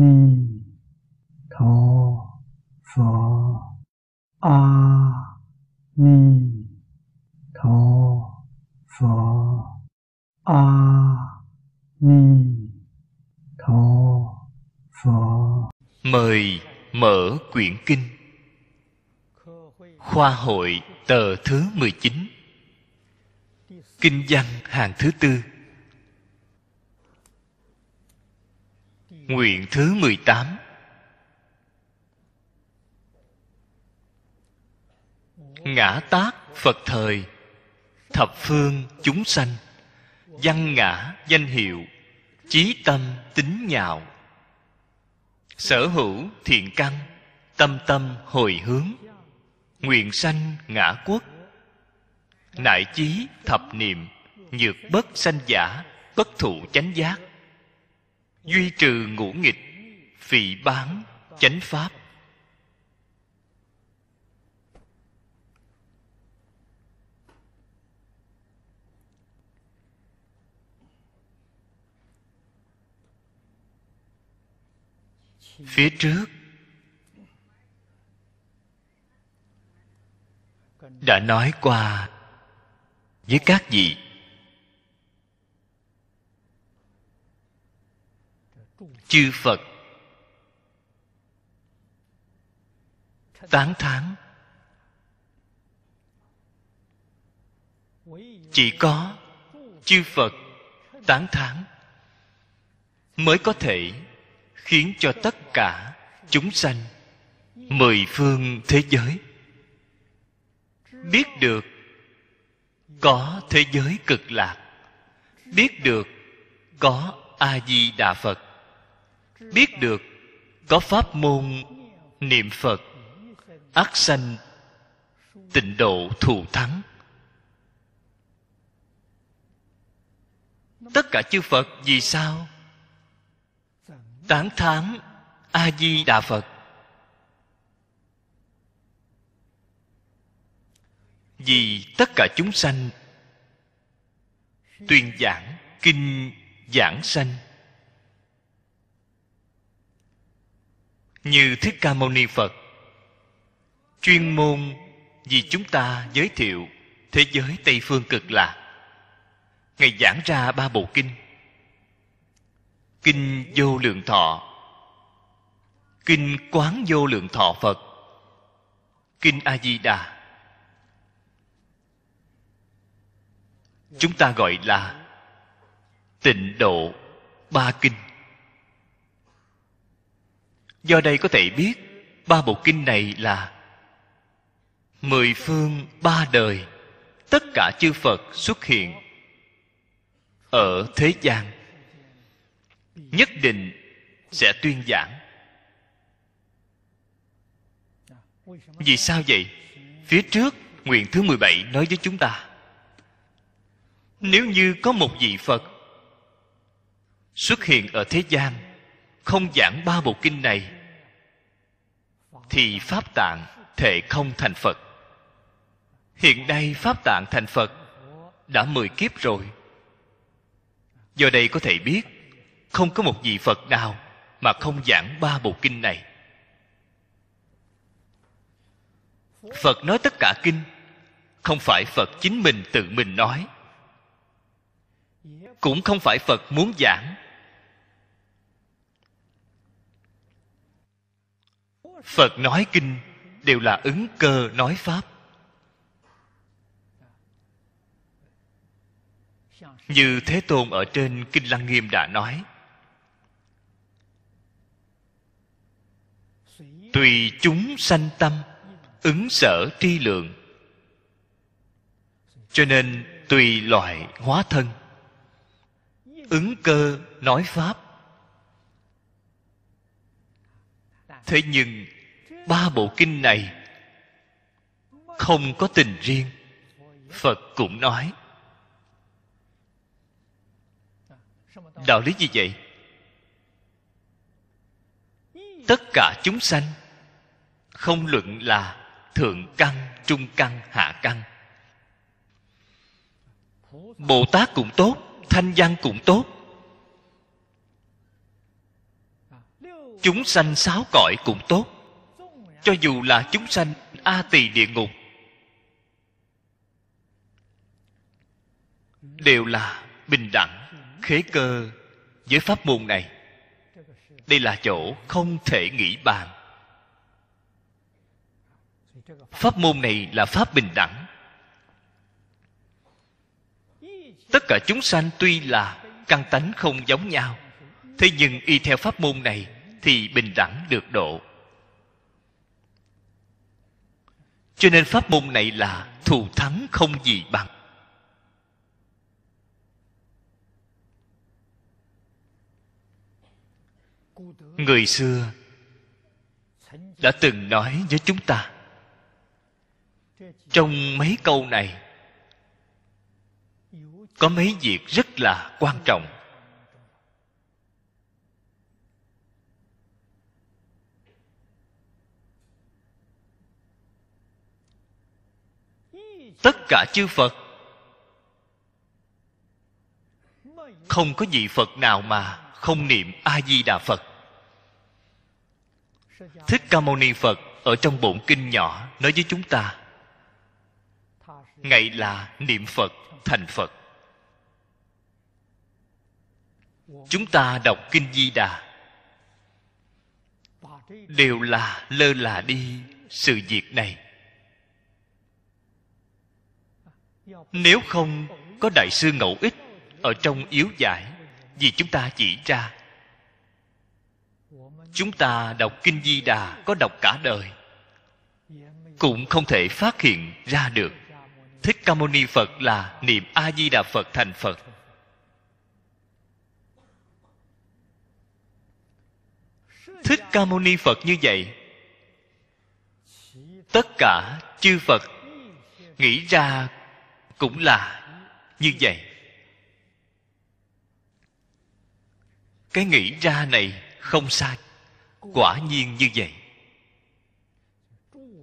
ni tho pho. A ni tho pho. A ni tho pho. Mời mở quyển kinh. Khoa hội tờ thứ 19 kinh văn hàng thứ tư. Nguyện thứ 18 ngã tác phật thời, thập phương chúng sanh, văn ngã danh hiệu, chí tâm tính nhạo sở hữu thiện căn, tâm tâm hồi hướng, nguyện sanh ngã quốc. Nại chí thập niệm, nhược bất sanh giả, bất thụ chánh giác duy trừ ngũ nghịch phỉ bán, chánh pháp. Phía trước, đã nói qua với các vị. Chư phật. Tán thán. Chỉ có chư phật tán thán mới có thể khiến cho tất cả chúng sanh mười phương thế giới biết được có thế giới cực lạc, biết được có a di đà phật biết được có pháp môn, niệm phật, ác sanh, tịnh độ thù thắng. Tất cả chư phật vì sao? Tán thán a di đà phật. Vì tất cả chúng sanh, tuyên giảng kinh giảng sanh. Như thích ca mâu ni phật. Chuyên môn vì chúng ta giới thiệu thế giới tây phương cực lạc. Ngài giảng ra ba bộ kinh. Kinh vô lượng thọ. Kinh quán vô lượng thọ phật. Kinh a di đà. Chúng ta gọi là tịnh độ ba kinh do đây có thể biết, ba bộ kinh này là mười phương ba đời, tất cả chư phật xuất hiện ở thế gian. Nhất định sẽ tuyên giảng. Vì sao vậy? Phía trước, nguyện thứ 17 nói với chúng ta, nếu như có một vị phật xuất hiện ở thế gian không giảng ba bộ kinh này, thì pháp tạng thể không thành phật. Hiện nay pháp tạng thành phật đã mười kiếp rồi. Do đây có thể biết, không có một vị phật nào mà không giảng ba bộ kinh này. Phật nói tất cả kinh, không phải phật chính mình tự mình nói. Cũng không phải phật muốn giảng phật nói kinh đều là ứng cơ nói pháp. Như thế tôn ở trên kinh lăng nghiêm đã nói, tùy chúng sanh tâm, ứng sở tri lượng. Cho nên tùy loại hóa thân, ứng cơ nói pháp. Thế nhưng, ba bộ kinh này không có tình riêng. Phật cũng nói, đạo lý gì vậy, tất cả chúng sanh, không luận là thượng căn, trung căn, hạ căn. Bồ tát cũng tốt, thanh văn cũng tốt chúng sanh sáu cõi cũng tốt. Cho dù là chúng sanh, a tỳ địa ngục, đều là bình đẳng, khế cơ với pháp môn này. Đây là chỗ không thể nghĩ bàn. Pháp môn này là pháp bình đẳng. Tất cả chúng sanh tuy là căn tánh không giống nhau, thế nhưng y theo pháp môn này thì bình đẳng được độ. Cho nên pháp môn này là thù thắng không gì bằng. Người xưa đã từng nói với chúng ta, trong mấy câu này có mấy việc rất là quan trọng. Tất cả chư phật. Không có vị phật nào mà không niệm a di đà phật. Thích ca mâu ni phật ở trong bổn kinh nhỏ nói với chúng ta ngày là niệm phật thành phật. Chúng ta đọc kinh di đà. Đều là lơ là đi sự việc này. Nếu không, có đại sư ngẫu ích ở trong yếu giải, vì chúng ta chỉ ra. Chúng ta đọc kinh di đà có đọc cả đời, cũng không thể phát hiện ra được. Thích ca mâu ni phật là niệm a di đà phật thành phật. Thích ca mâu ni phật như vậy, tất cả chư phật nghĩ ra cũng là như vậy. Cái nghĩ ra này không sai, quả nhiên như vậy.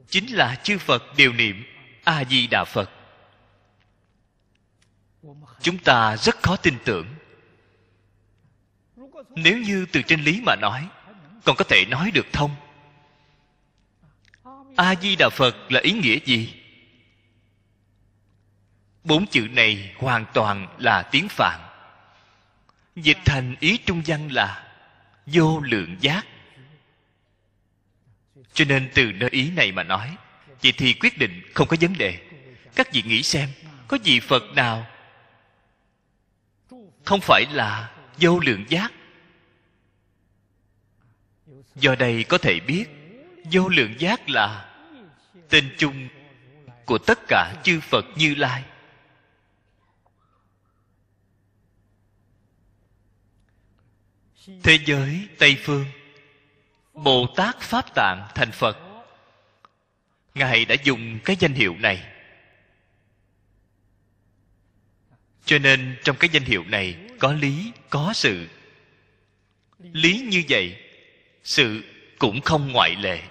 Chính là chư phật đều niệm a di đà phật. Chúng ta rất khó tin tưởng. Nếu như từ trên lý mà nói, còn có thể nói được thông a di đà phật là ý nghĩa gì? Bốn chữ này hoàn toàn là tiếng phạn. Dịch thành ý trung văn là vô lượng giác. Cho nên từ nơi ý này mà nói vậy thì quyết định không có vấn đề. Các vị nghĩ xem, có vị phật nào không phải là vô lượng giác? Do đây có thể biết, vô lượng giác là tên chung của tất cả chư phật như lai. Thế giới tây phương, bồ tát pháp tạng thành phật. Ngài đã dùng cái danh hiệu này. Cho nên trong cái danh hiệu này có lý, có sự. Lý như vậy, sự cũng không ngoại lệ.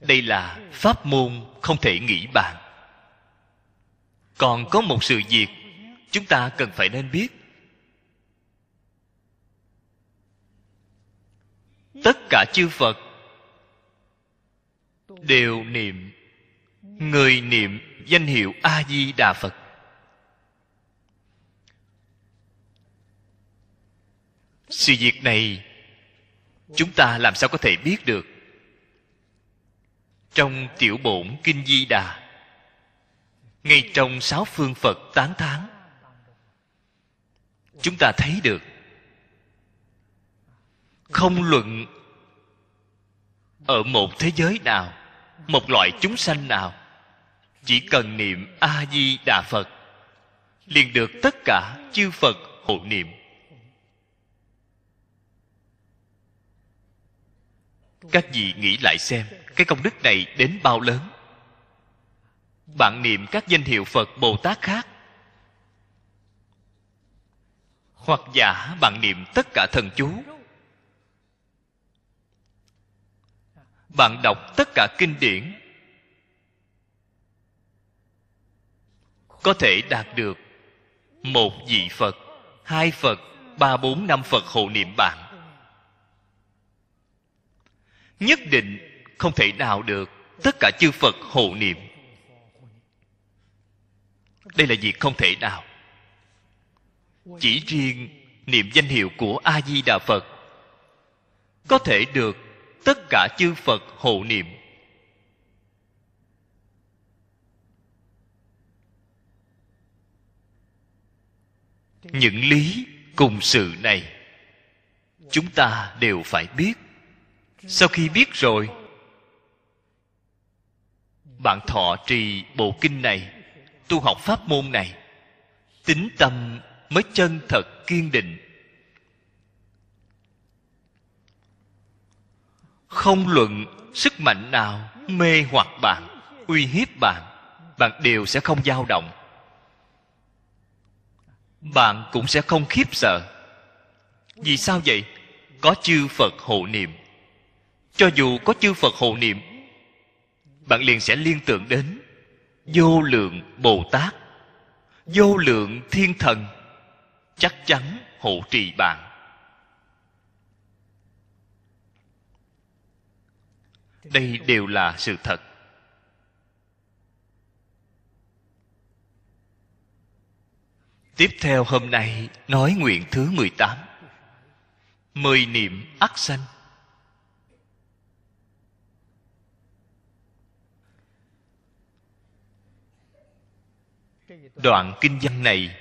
Đây là pháp môn không thể nghĩ bàn. Còn có một sự việc chúng ta cần phải nên biết. Tất cả chư phật đều niệm. Người niệm danh hiệu a di đà phật. Sự việc này chúng ta làm sao có thể biết được? Trong tiểu bổn kinh di đà, ngay trong sáu phương phật tán thán, chúng ta thấy được không luận ở một thế giới nào, một loại chúng sanh nào, chỉ cần niệm a di đà phật, liền được tất cả chư phật hộ niệm. Các vị nghĩ lại xem, cái công đức này đến bao lớn? Bạn niệm các danh hiệu phật bồ tát khác. Hoặc giả bạn niệm tất cả thần chú bạn đọc tất cả kinh điển. Có thể đạt được một vị phật, hai phật, ba, bốn, năm phật hộ niệm bạn. Nhất định không thể nào được tất cả chư phật hộ niệm. Đây là việc không thể nào chỉ riêng niệm danh hiệu của a di đà phật có thể được tất cả chư phật hộ niệm. Những lý cùng sự này, chúng ta đều phải biết. Sau khi biết rồi, bạn thọ trì bộ kinh này, tu học pháp môn này, tính tâm mới chân thật kiên định. Không luận sức mạnh nào mê hoặc bạn, uy hiếp bạn bạn đều sẽ không dao động. Bạn cũng sẽ không khiếp sợ. Vì sao vậy? Có chư phật hộ niệm. Cho dù có chư phật hộ niệm, bạn liền sẽ liên tưởng đến vô lượng bồ tát, vô lượng thiên thần, chắc chắn hộ trì bạn. Đây đều là sự thật. Tiếp theo hôm nay, nói nguyện thứ 18 Mười niệm ắt sanh. Đoạn kinh văn này,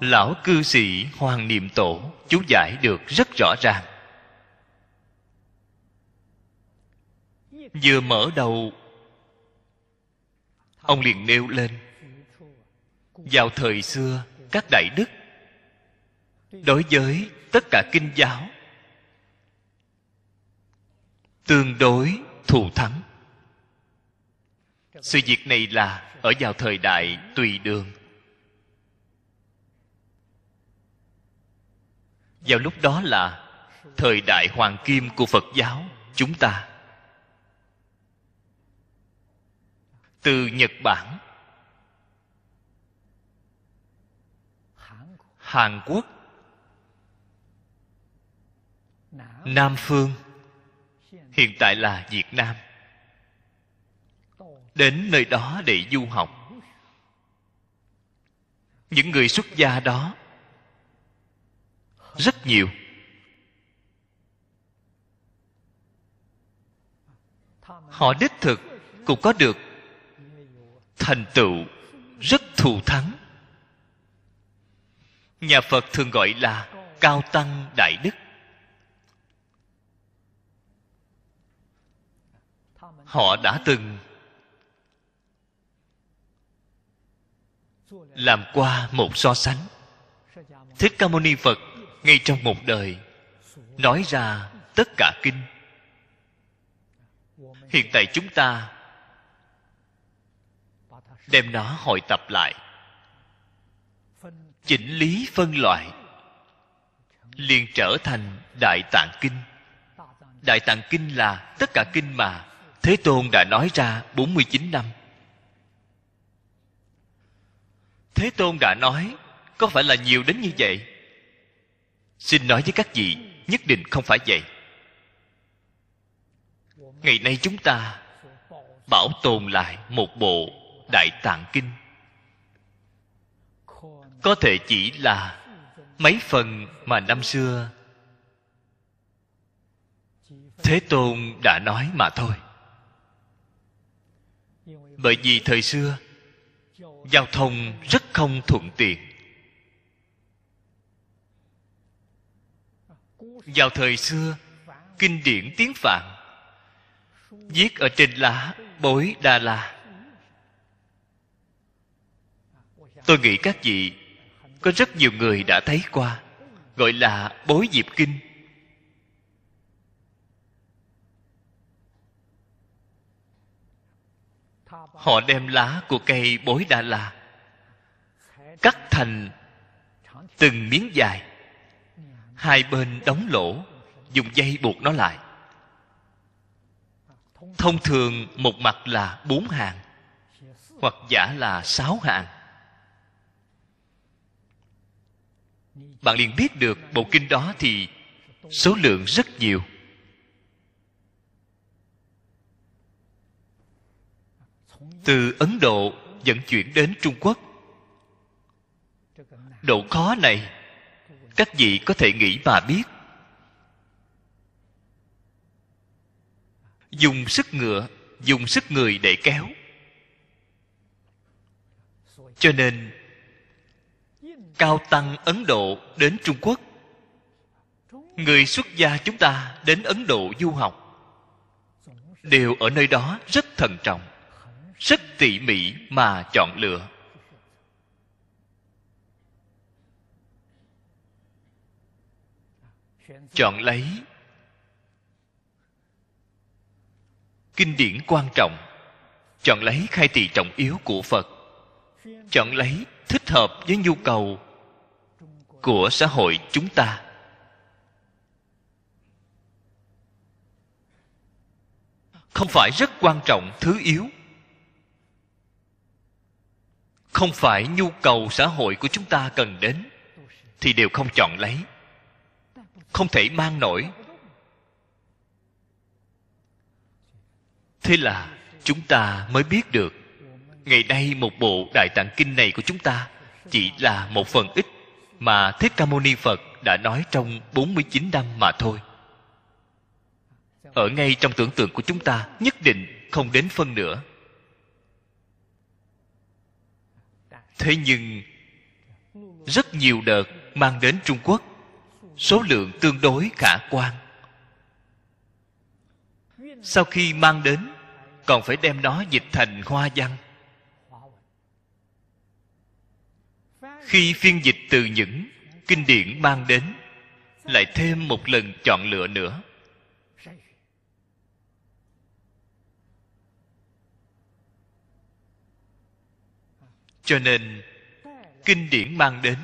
Lão cư sĩ Hoàng Niệm Tổ Chú giải được rất rõ ràng. Vừa mở đầu. Ông liền nêu lên. Vào thời xưa, các đại đức đối với tất cả kinh giáo tương đối thù thắng. Sự việc này là ở vào thời đại tùy đường. Vào lúc đó là thời đại hoàng kim của phật giáo chúng ta. Từ nhật bản. Hàn quốc. Nam phương. Hiện tại là việt nam. Đến nơi đó để du học. Những người xuất gia đó. Rất nhiều. Họ đích thực cũng có được thành tựu rất thù thắng. Nhà phật thường gọi là cao tăng đại đức. Họ đã từng làm qua một so sánh. Thích ca mâu ni phật ngay trong một đời nói ra tất cả kinh. Hiện tại chúng ta đem nó hội tập lại. Chỉnh lý phân loại. Liền trở thành đại tạng kinh. Đại tạng kinh là tất cả kinh mà thế tôn đã nói ra 49 năm. Thế tôn đã nói, có phải là nhiều đến như vậy? Xin nói với các vị, nhất định không phải vậy. Ngày nay chúng ta bảo tồn lại một bộ đại tạng kinh. Có thể chỉ là mấy phần mà năm xưa thế tôn đã nói mà thôi. Bởi vì thời xưa, giao thông rất không thuận tiện. Vào thời xưa, kinh điển tiếng phạn viết ở trên lá bối đà la. Tôi nghĩ các vị, có rất nhiều người đã thấy qua, gọi là bối diệp kinh. Họ đem lá của cây bối đa la, cắt thành từng miếng dài. Hai bên đóng lỗ, dùng dây buộc nó lại. Thông thường một mặt là bốn hàng, hoặc giả là sáu hàng. Bạn liền biết được bộ kinh đó thì số lượng rất nhiều. Từ ấn độ dẫn chuyển đến trung quốc. Độ khó này, các vị có thể nghĩ mà biết. Dùng sức ngựa, dùng sức người để kéo. Cho nên cao tăng ấn độ đến trung quốc. Người xuất gia chúng ta đến ấn độ du học đều ở nơi đó rất thận trọng, rất tỉ mỉ mà chọn lựa. Chọn lấy kinh điển quan trọng, chọn lấy khai thị trọng yếu của phật, chọn lấy thích hợp với nhu cầu của xã hội chúng ta. Không phải rất quan trọng thứ yếu. Không phải nhu cầu xã hội của chúng ta cần đến, thì đều không chọn lấy. Không thể mang nổi. Thế là chúng ta mới biết được, ngày nay một bộ đại tạng kinh này của chúng ta chỉ là một phần ít mà Thích Ca Mâu Ni Phật đã nói trong 49 năm mà thôi. Ở ngay trong tưởng tượng của chúng ta, nhất định không đến phân nửa. Thế nhưng, rất nhiều đợt mang đến Trung Quốc, số lượng tương đối khả quan. Sau khi mang đến, còn phải đem nó dịch thành hoa văn khi phiên dịch từ những kinh điển mang đến, lại thêm một lần chọn lựa nữa. Cho nên, kinh điển mang đến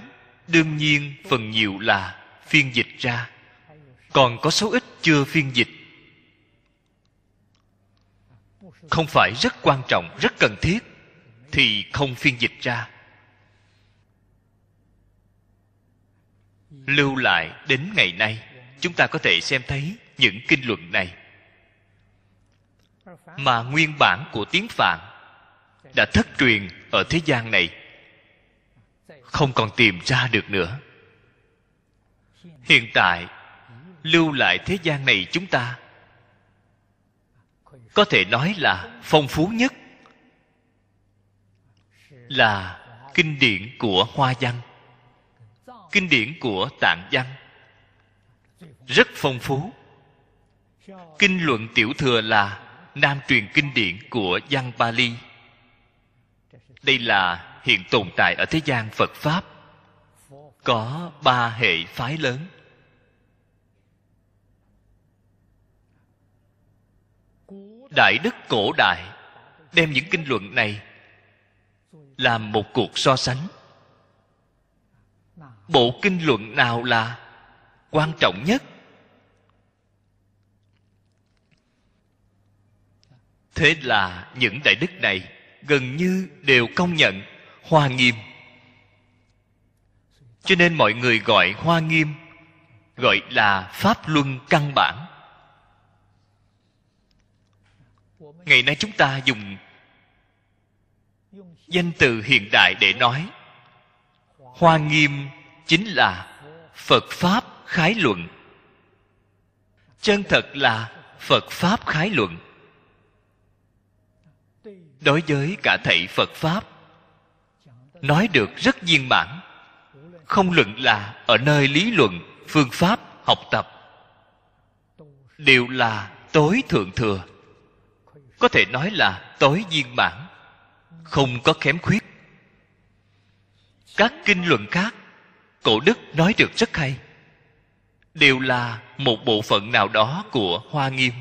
đương nhiên phần nhiều là phiên dịch ra, còn có số ít chưa phiên dịch. Không phải rất quan trọng, rất cần thiết thì không phiên dịch ra. Lưu lại đến ngày nay. Chúng ta có thể xem thấy những kinh luận này. Mà nguyên bản của tiếng phạn đã thất truyền ở thế gian này. Không còn tìm ra được nữa. Hiện tại, lưu lại thế gian này chúng ta có thể nói là phong phú nhất, là kinh điển của hoa văn kinh điển của tạng văn. Rất phong phú. Kinh luận tiểu thừa là nam truyền kinh điển của văn Bali đây là hiện tồn tại ở thế gian Phật Pháp. Có ba hệ phái lớn. Đại Đức Cổ Đại đem những kinh luận này làm một cuộc so sánh bộ kinh luận nào là quan trọng nhất? Thế là những đại đức này gần như đều công nhận hoa nghiêm. Cho nên mọi người gọi hoa nghiêm, gọi là pháp luân căn bản. Ngày nay chúng ta dùng danh từ hiện đại để nói hoa nghiêm chính là phật pháp khái luận. Chân thật là phật pháp khái luận. Đối với cả thầy phật pháp, nói được rất viên mãn, không luận là ở nơi lý luận, phương pháp học tập. Đều là tối thượng thừa, có thể nói là tối viên mãn, không có kém khuyết. Các kinh luận khác cổ đức nói được rất hay. Đều là một bộ phận nào đó của hoa nghiêm.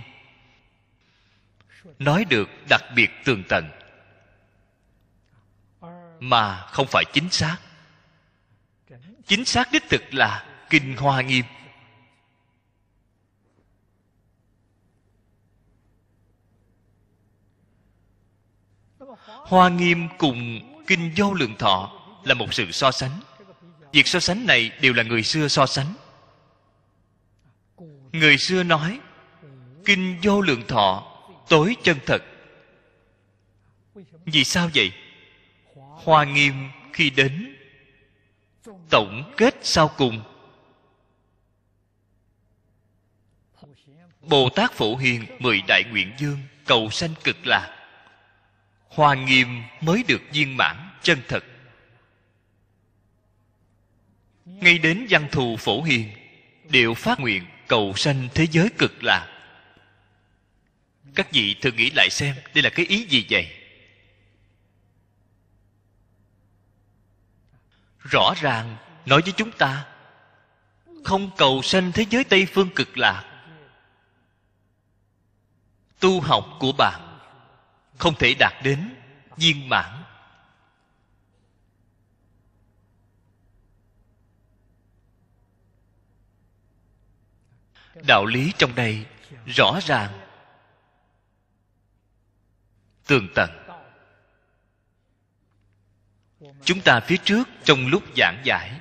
Nói được đặc biệt tường tận. Mà không phải chính xác. Chính xác đích thực là kinh hoa nghiêm. Hoa nghiêm cùng kinh vô lượng thọ là một sự so sánh việc so sánh này đều là người xưa so sánh. Người xưa nói, kinh vô lượng thọ, tối chân thật. Vì sao vậy? Hoa nghiêm khi đến, tổng kết sau cùng. Bồ tát phổ hiền, mười đại nguyện dương, cầu sanh cực lạc. Hoa nghiêm mới được viên mãn chân thật ngay đến văn thù phổ hiền, đều phát nguyện cầu sanh thế giới cực lạc. Các vị thử nghĩ lại xem, đây là cái ý gì vậy? Rõ ràng, nói với chúng ta, không cầu sanh thế giới tây phương cực lạc. Tu học của bạn không thể đạt đến viên mãn. Đạo lý trong đây rõ ràng. Tường tận. Chúng ta phía trước trong lúc giảng giải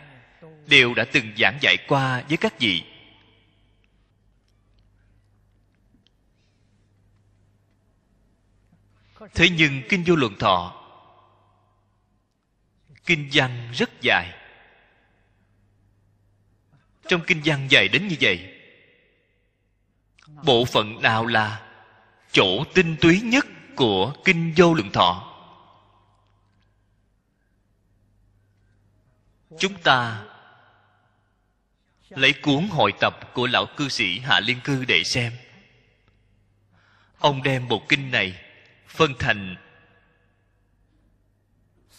đều đã từng giảng giải qua với các vị. Thế nhưng kinh vô lượng thọ, kinh văn rất dài. Trong kinh văn dài đến như vậy bộ phận nào là chỗ tinh túy nhất của kinh vô lượng thọ? Chúng ta lấy cuốn hội tập của lão cư sĩ hạ liên cư để xem. Ông đem bộ kinh này phân thành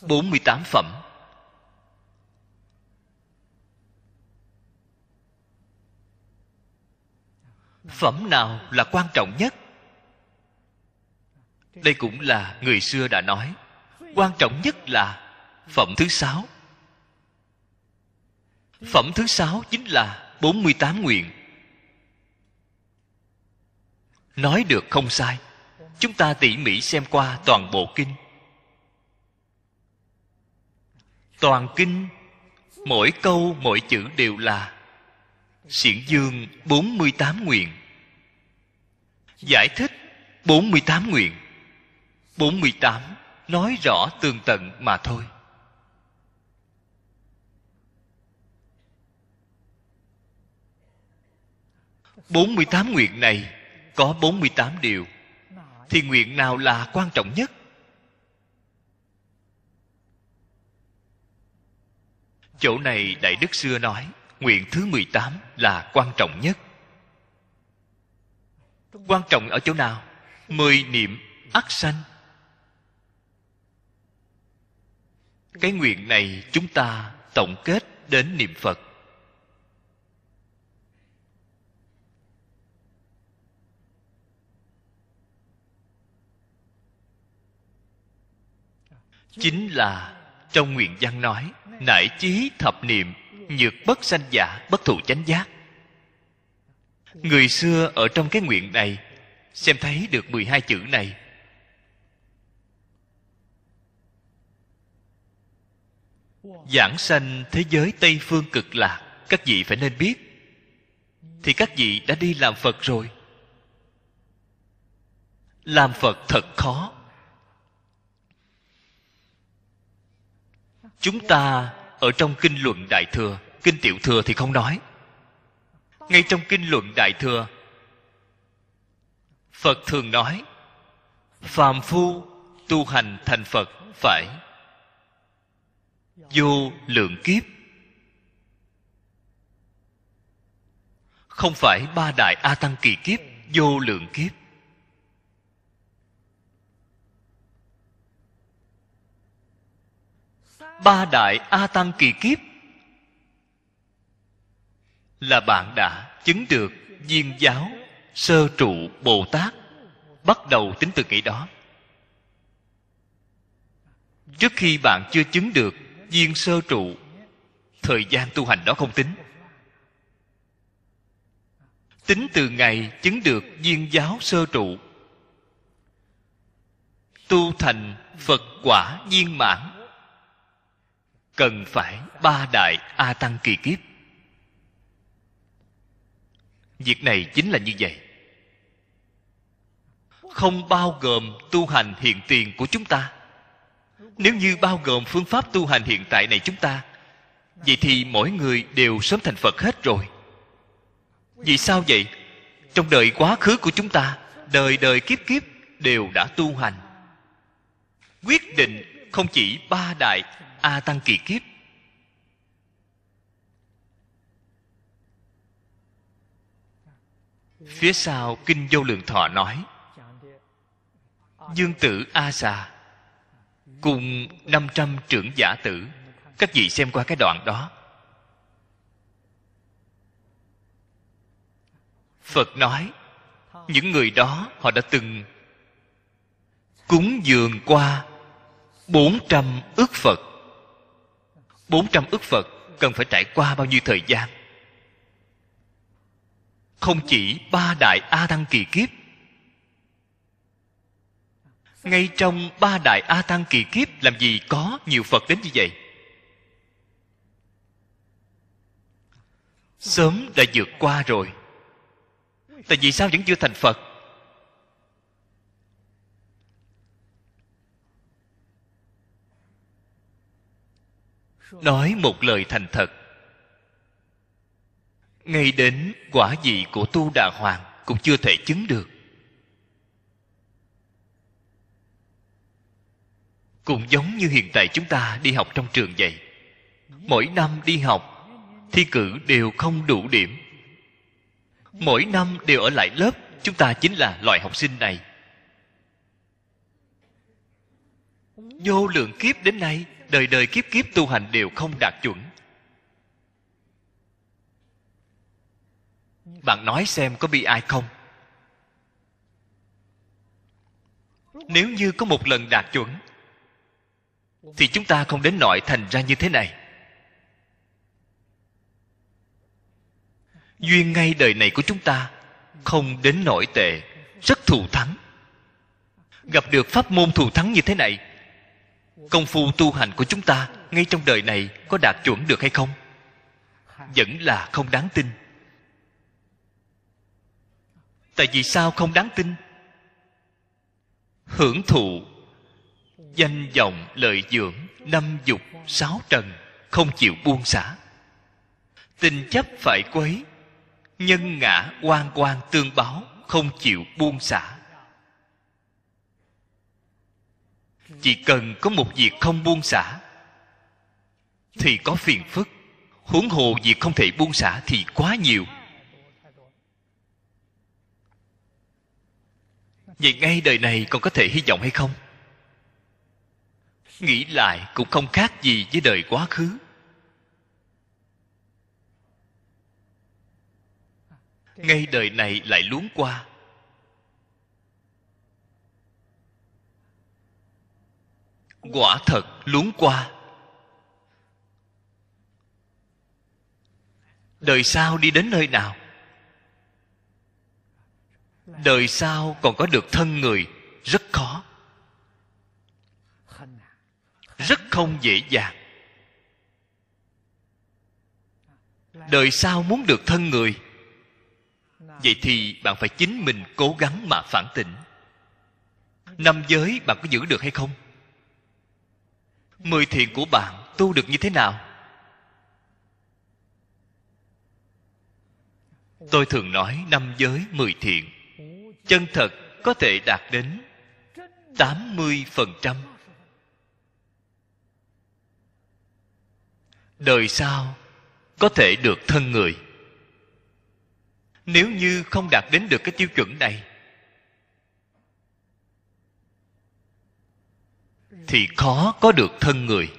48 phẩm. Phẩm nào là quan trọng nhất? Đây cũng là người xưa đã nói, quan trọng nhất là phẩm thứ sáu. Phẩm thứ sáu chính là 48 nguyện. Nói được không sai, chúng ta tỉ mỉ xem qua toàn bộ kinh. Toàn kinh, mỗi câu, mỗi chữ đều là xiển dương 48 nguyện giải thích 48 nguyện. 48 nói rõ tường tận mà thôi. Bốn mươi tám nguyện này có bốn mươi tám điều. Thì nguyện nào là quan trọng nhất? Chỗ này đại đức xưa nói nguyện thứ 18 là quan trọng nhất quan trọng ở chỗ nào? Mười niệm ắt sanh. Cái nguyện này chúng ta tổng kết đến niệm phật. Chính là trong nguyện văn nói, nải chí thập niệm, nhược bất sanh giả, bất thụ chánh giác người xưa ở trong cái nguyện này, xem thấy được 12 chữ này. Giảng sanh thế giới tây phương cực lạc, các vị phải nên biết. Thì các vị đã đi làm phật rồi. Làm phật thật khó. Chúng ta ở trong kinh luận đại thừa, kinh tiểu thừa thì không nói ngay trong kinh luận đại thừa, phật thường nói, phàm phu tu hành thành phật phải vô lượng kiếp. Không phải ba đại a tăng kỳ kiếp vô lượng kiếp. Ba đại a tăng kỳ kiếp là bạn đã chứng được viên giáo sơ trụ bồ tát. Bắt đầu tính từ ngày đó. Trước khi bạn chưa chứng được viên sơ trụ, thời gian tu hành đó không tính. Tính từ ngày chứng được viên giáo sơ trụ, tu thành phật quả viên mãn, cần phải ba đại a tăng kỳ kiếp việc này chính là như vậy. Không bao gồm tu hành hiện tiền của chúng ta. Nếu như bao gồm phương pháp tu hành hiện tại này chúng ta, vậy thì mỗi người đều sớm thành phật hết rồi. Vì sao vậy? Trong đời quá khứ của chúng ta, đời đời kiếp kiếp đều đã tu hành. Quyết định không chỉ ba đại a tăng kỳ kiếp phía sau kinh vô lượng thọ nói, dương tử a xà cùng 500 trưởng giả tử, các vị xem qua cái đoạn đó. Phật nói, những người đó họ đã từng cúng dường qua 400 ức Phật. 400 ức Phật cần phải trải qua bao nhiêu thời gian? Không chỉ ba đại a tăng kỳ kiếp, ngay trong ba đại a tăng kỳ kiếp làm gì có nhiều phật đến như vậy? Sớm đã vượt qua rồi. Tại vì sao vẫn chưa thành phật? Nói một lời thành thật ngay đến quả vị của tu đà hoàng cũng chưa thể chứng được. Cũng giống như hiện tại chúng ta đi học trong trường vậy, mỗi năm đi học, thi cử đều không đủ điểm. Mỗi năm đều ở lại lớp, chúng ta chính là loại học sinh này. Vô lượng kiếp đến nay, đời đời kiếp kiếp tu hành đều không đạt chuẩn. Bạn nói xem có bị ai không? Nếu như có một lần đạt chuẩn, thì chúng ta không đến nội thành ra như thế này. Duyên ngay đời này của chúng ta không đến nỗi tệ, rất thù thắng. Gặp được pháp môn thù thắng như thế này, công phu tu hành của chúng ta ngay trong đời này có đạt chuẩn được hay không? Vẫn là không đáng tin tại vì sao không đáng tin? Hưởng thụ danh vọng lợi dưỡng năm dục sáu trần không chịu buông xả. Tình chấp phải quấy, nhân ngã quan quan tương báo không chịu buông xả. Chỉ cần có một việc không buông xả, thì có phiền phức. Huống hồ việc không thể buông xả thì quá nhiều. Vậy ngay đời này còn có thể hy vọng hay không? Nghĩ lại cũng không khác gì với đời quá khứ. Ngay đời này lại luống qua. Quả thật luống qua. Đời sau đi đến nơi nào đời sau còn có được thân người, rất khó. Rất không dễ dàng. Đời sau muốn được thân người, vậy thì bạn phải chính mình cố gắng mà phản tỉnh. Năm giới bạn có giữ được hay không? Mười thiện của bạn tu được như thế nào? Tôi thường nói năm giới mười thiện chân thật có thể đạt đến tám mươi phần trăm. Đời sau có thể được thân người. Nếu như không đạt đến được cái tiêu chuẩn này, thì khó có được thân người.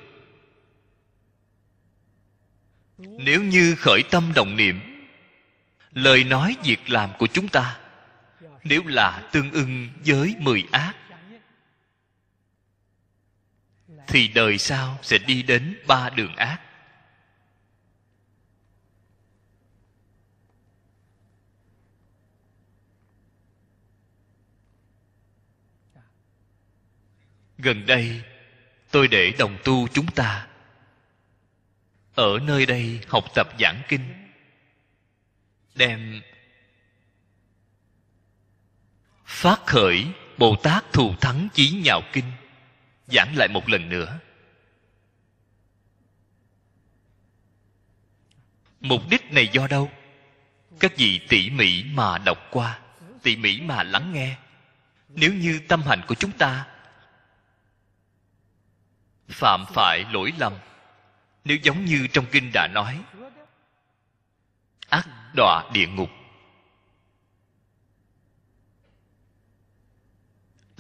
Nếu như khởi tâm động niệm, lời nói việc làm của chúng ta nếu là tương ưng với mười ác, thì đời sau sẽ đi đến ba đường ác. Gần đây, tôi để đồng tu chúng ta. Ở nơi đây học tập giảng kinh, đem phát khởi bồ tát thù thắng chí nhạo kinh. Giảng lại một lần nữa. Mục đích này do đâu? Các vị tỉ mỉ mà đọc qua, tỉ mỉ mà lắng nghe. Nếu như tâm hành của chúng ta phạm phải lỗi lầm, nếu giống như trong kinh đã nói, ác đọa địa ngục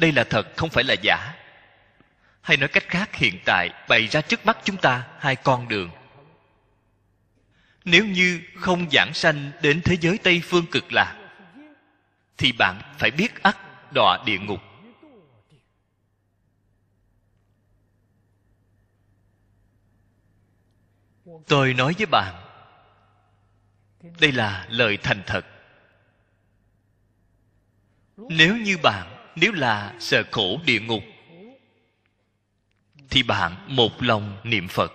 đây là thật, không phải là giả. Hay nói cách khác, hiện tại bày ra trước mắt chúng ta hai con đường. Nếu như không giảng sanh đến thế giới tây phương cực lạc, thì bạn phải biết ắt đọa địa ngục. Tôi nói với bạn, đây là lời thành thật. Nếu như bạn nếu là sợ khổ địa ngục, thì bạn một lòng niệm phật.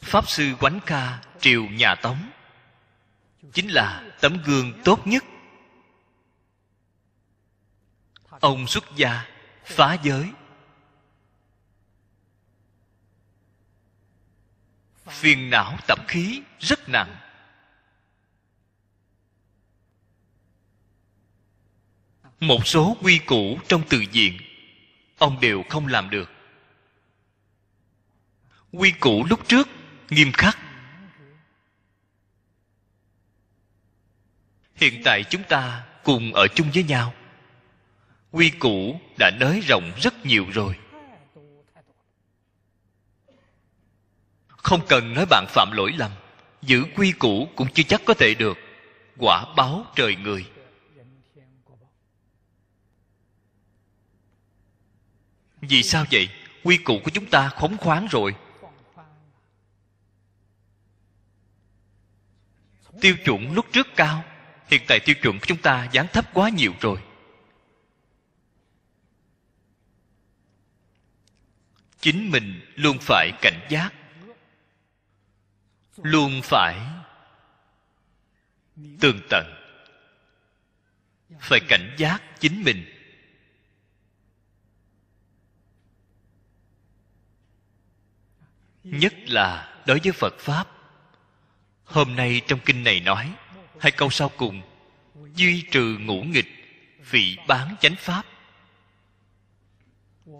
Pháp sư quánh ca triều nhà tống chính là tấm gương tốt nhất. Ông xuất gia phá giới. Phiền não tập khí rất nặng. Một số quy củ trong từ diện, ông đều không làm được. Quy củ lúc trước, nghiêm khắc. Hiện tại chúng ta cùng ở chung với nhau. Quy củ đã nới rộng rất nhiều rồi. Không cần nói bạn phạm lỗi lầm, giữ quy củ cũng chưa chắc có thể được. Quả báo trời người. Vì sao vậy? Quy củ của chúng ta khống khoáng rồi. Tiêu chuẩn lúc trước cao, hiện tại tiêu chuẩn của chúng ta dán thấp quá nhiều rồi. Chính mình luôn phải cảnh giác. Luôn phải tường tận. Phải cảnh giác chính mình. Nhất là đối với phật pháp. Hôm nay trong kinh này nói, hai câu sau cùng, duy trừ ngũ nghịch, vị bán chánh pháp.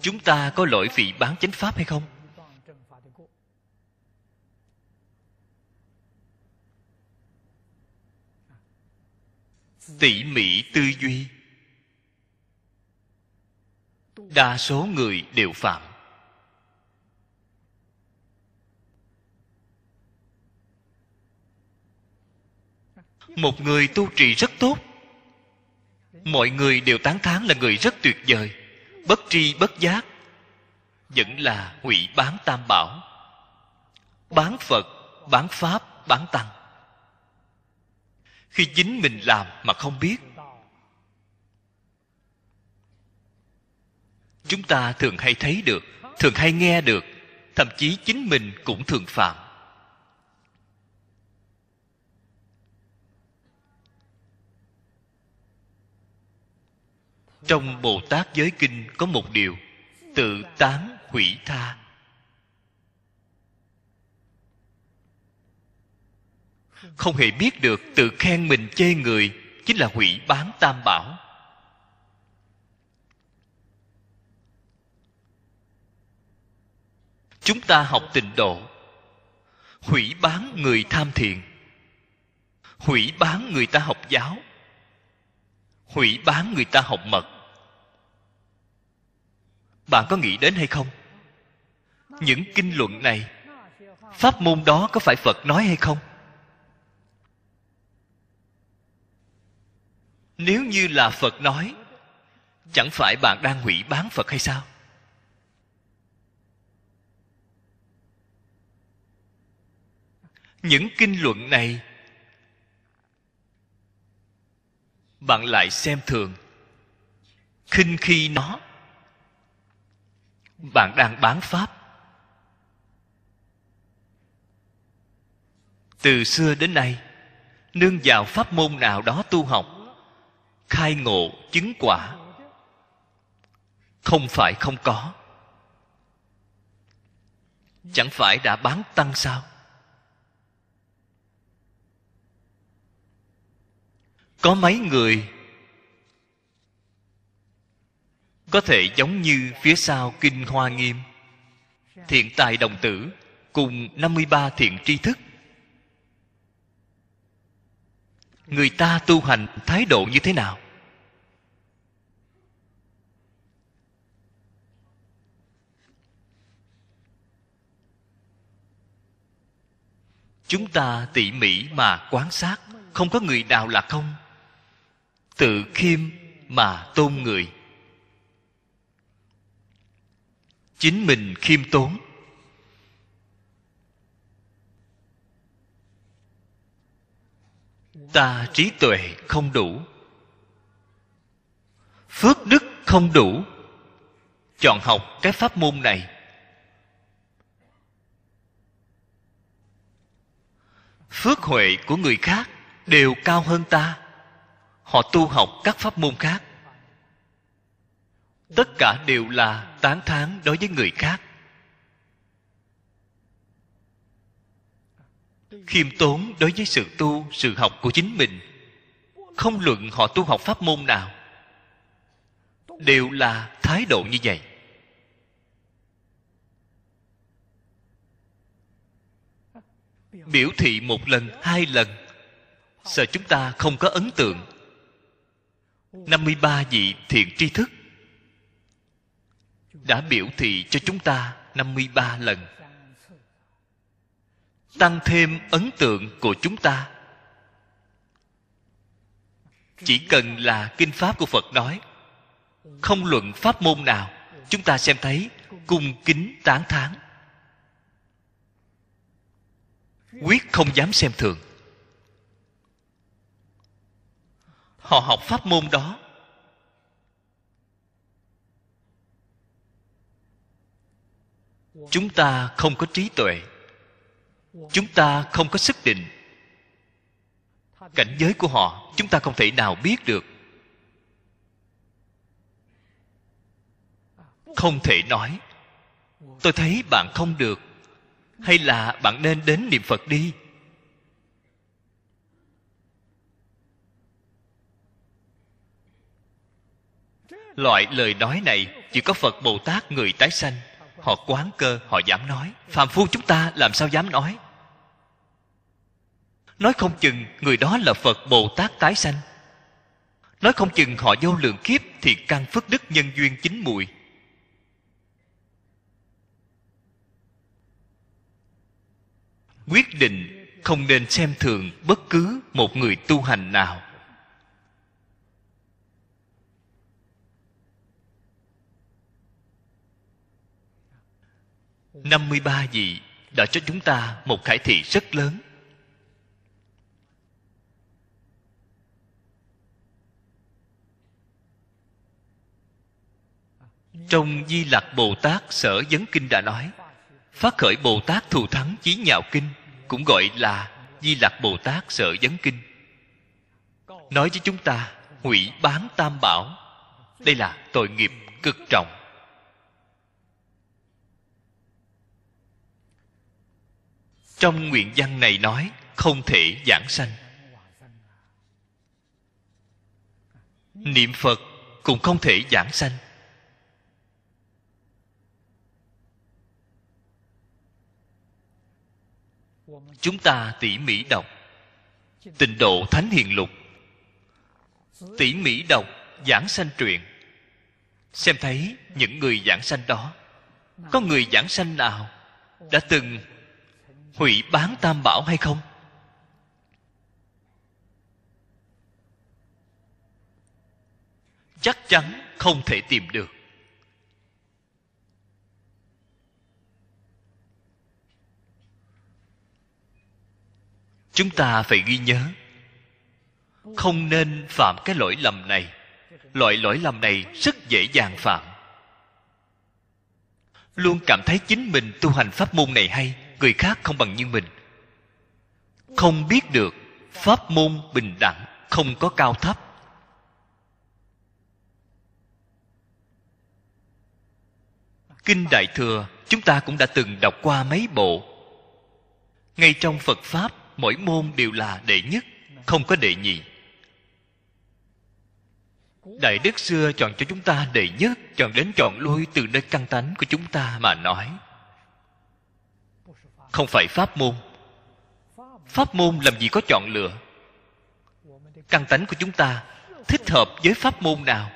Chúng ta có lỗi vị bán chánh pháp hay không? Tỉ mỉ tư duy. Đa số người đều phạm một người tu trì rất tốt. Mọi người đều tán thán là người rất tuyệt vời, bất tri bất giác, vẫn là hủy bán tam bảo. Bán phật, bán pháp, bán tăng. Khi chính mình làm mà không biết, chúng ta thường hay thấy được, thường hay nghe được, thậm chí chính mình cũng thường phạm. Trong bồ tát giới kinh có một điều, tự tán hủy tha. Không hề biết được tự khen mình chê người chính là hủy bán tam bảo. Chúng ta học tịnh độ. Hủy bán người tham thiền. Hủy bán người ta học giáo. Hủy bán người ta học mật bạn có nghĩ đến hay không? Những kinh luận này, pháp môn đó có phải phật nói hay không? Nếu như là phật nói, chẳng phải bạn đang hủy bán phật hay sao? Những kinh luận này, bạn lại xem thường, khinh khi nó bạn đang bán pháp. Từ xưa đến nay, nương vào pháp môn nào đó tu học, khai ngộ, chứng quả, không phải không có. Chẳng phải đã bán tăng sao? Có mấy người có thể giống như phía sau kinh hoa nghiêm. Thiện tài đồng tử cùng 53 thiện tri thức. Người ta tu hành thái độ như thế nào? Chúng ta tỉ mỉ mà quan sát, không có người nào là không? Tự khiêm mà tôn người. Chính mình khiêm tốn. Ta trí tuệ không đủ. Phước đức không đủ. Chọn học cái pháp môn này. Phước huệ của người khác đều cao hơn ta. Họ tu học các pháp môn khác tất cả đều là tán thán đối với người khác. Khiêm tốn đối với sự tu, sự học của chính mình. Không luận họ tu học pháp môn nào. Đều là thái độ như vậy. Biểu thị một lần, hai lần. Sợ chúng ta không có ấn tượng. 53 vị thiện tri thức đã biểu thị cho chúng ta 53 lần. Tăng thêm ấn tượng của chúng ta. Chỉ cần là kinh pháp của phật nói, không luận pháp môn nào, chúng ta xem thấy cung kính tán thán. Quyết không dám xem thường. Họ học pháp môn đó chúng ta không có trí tuệ. Chúng ta không có sức định. Cảnh giới của họ, chúng ta không thể nào biết được. Không thể nói. Tôi thấy bạn không được. Hay là bạn nên đến niệm phật đi? Loại lời nói này, chỉ có phật bồ tát người tái sanh họ quán cơ, họ dám nói. Phàm phu chúng ta làm sao dám nói? Nói không chừng người đó là phật bồ tát tái sanh. Nói không chừng họ vô lượng kiếp thì căn phước đức nhân duyên chính mùi. Quyết định không nên xem thường bất cứ một người tu hành nào. 53 vị đã cho chúng ta một khải thị rất lớn. Trong di lặc bồ tát sở Dấn kinh đã nói, phát khởi bồ tát thù thắng chí nhạo kinh, cũng gọi là di lặc bồ tát sở Dấn kinh. Nói với chúng ta, hủy bán tam bảo, đây là tội nghiệp cực trọng. Trong nguyện văn này nói, không thể giảng sanh. Niệm phật cũng không thể giảng sanh. Chúng ta tỉ mỉ đọc tịnh độ thánh hiền lục. Tỉ mỉ đọc giảng sanh truyện. Xem thấy những người giảng sanh đó, có người giảng sanh nào đã từng hủy bán tam bảo hay không? Chắc chắn không thể tìm được. Chúng ta phải ghi nhớ, không nên phạm cái lỗi lầm này. Loại lỗi lầm này rất dễ dàng phạm. Luôn cảm thấy chính mình tu hành pháp môn này hay người khác không bằng như mình. Không biết được pháp môn bình đẳng không có cao thấp. Kinh đại thừa, chúng ta cũng đã từng đọc qua mấy bộ. Ngay trong phật pháp, mỗi môn đều là đệ nhất, không có đệ nhị. Đại đức xưa chọn cho chúng ta đệ nhất, chọn đến chọn lui từ nơi căn tánh của chúng ta mà nói không phải pháp môn. Pháp môn làm gì có chọn lựa? Căn tánh của chúng ta thích hợp với pháp môn nào?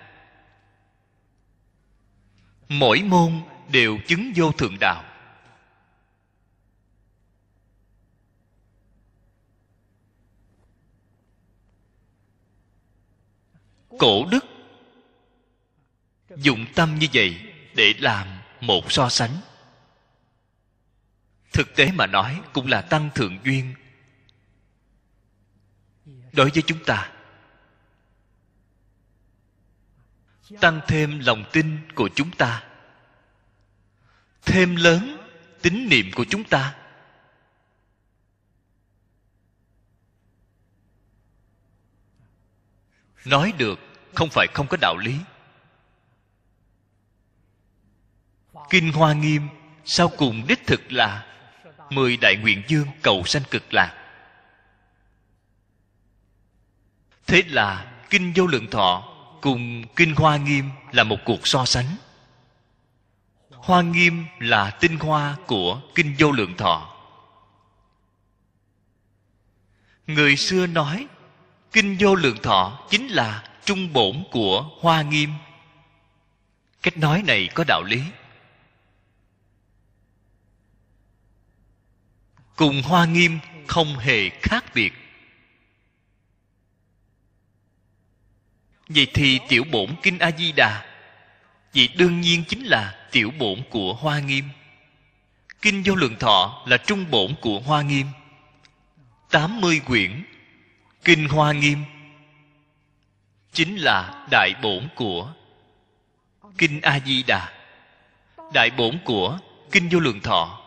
Mỗi môn đều chứng vô thượng đạo. Cổ đức. Dụng tâm như vậy để làm một so sánh thực tế mà nói cũng là tăng thượng duyên. Đối với chúng ta, tăng thêm lòng tin của chúng ta, thêm lớn tín niệm của chúng ta, nói được không phải không có đạo lý. Kinh hoa nghiêm sau cùng đích thực là mười đại nguyện dương cầu sanh cực lạc. Thế là kinh vô lượng thọ cùng kinh hoa nghiêm là một cuộc so sánh. Hoa nghiêm là tinh hoa của kinh vô lượng thọ. Người xưa nói, kinh vô lượng thọ chính là trung bổn của hoa nghiêm. Cách nói này có đạo lý. Cùng hoa nghiêm không hề khác biệt. Vậy thì tiểu bổn kinh a di đà vậy đương nhiên chính là tiểu bổn của hoa nghiêm. Kinh vô lượng thọ là trung bổn của hoa nghiêm. 80 quyển kinh hoa nghiêm chính là đại bổn của kinh a di đà đại bổn của kinh vô lượng thọ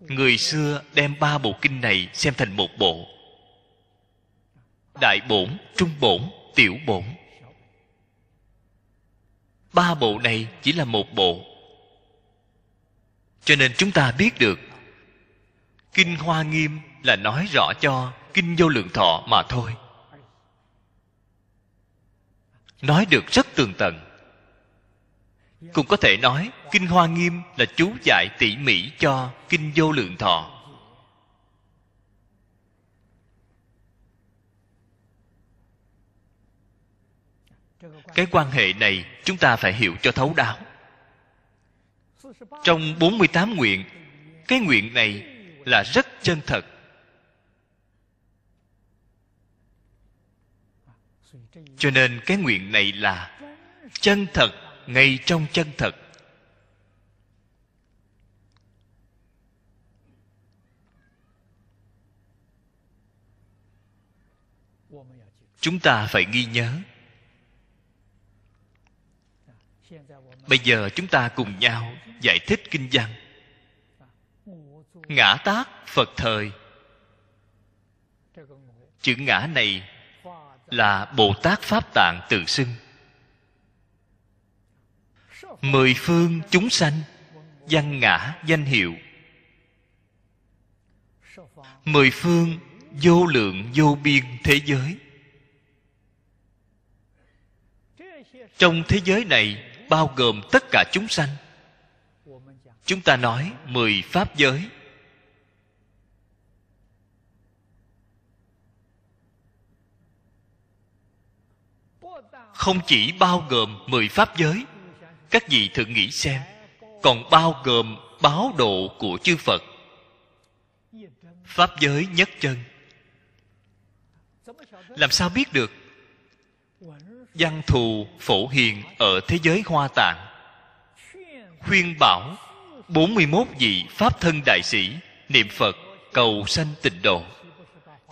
người xưa đem ba bộ kinh này xem thành một bộ. Đại bổn, trung bổn, tiểu bổn. Ba bộ này chỉ là một bộ. Cho nên chúng ta biết được, kinh hoa nghiêm là nói rõ cho kinh vô lượng thọ mà thôi. Nói được rất tường tận cũng có thể nói, kinh hoa nghiêm là chú giải tỉ mỉ cho kinh vô lượng thọ. Cái quan hệ này chúng ta phải hiểu cho thấu đáo. Trong 48 nguyện, cái nguyện này là rất chân thật. Cho nên cái nguyện này là chân thật ngay trong chân thật. Chúng ta phải ghi nhớ. Bây giờ chúng ta cùng nhau giải thích kinh văn. Ngã tác phật thời. Chữ ngã này là bồ tát pháp tạng tự xưng mười phương chúng sanh, văn ngã danh hiệu. Mười phương vô lượng vô biên thế giới. Trong thế giới này bao gồm tất cả chúng sanh. Chúng ta nói mười pháp giới. Không chỉ bao gồm mười pháp giới các vị thử nghĩ xem, còn bao gồm báo độ của chư phật. Pháp giới nhất chân. Làm sao biết được? Văn thù phổ hiền ở thế giới hoa tạng. Khuyên bảo 41 vị pháp thân đại sĩ niệm phật cầu sanh tịnh độ.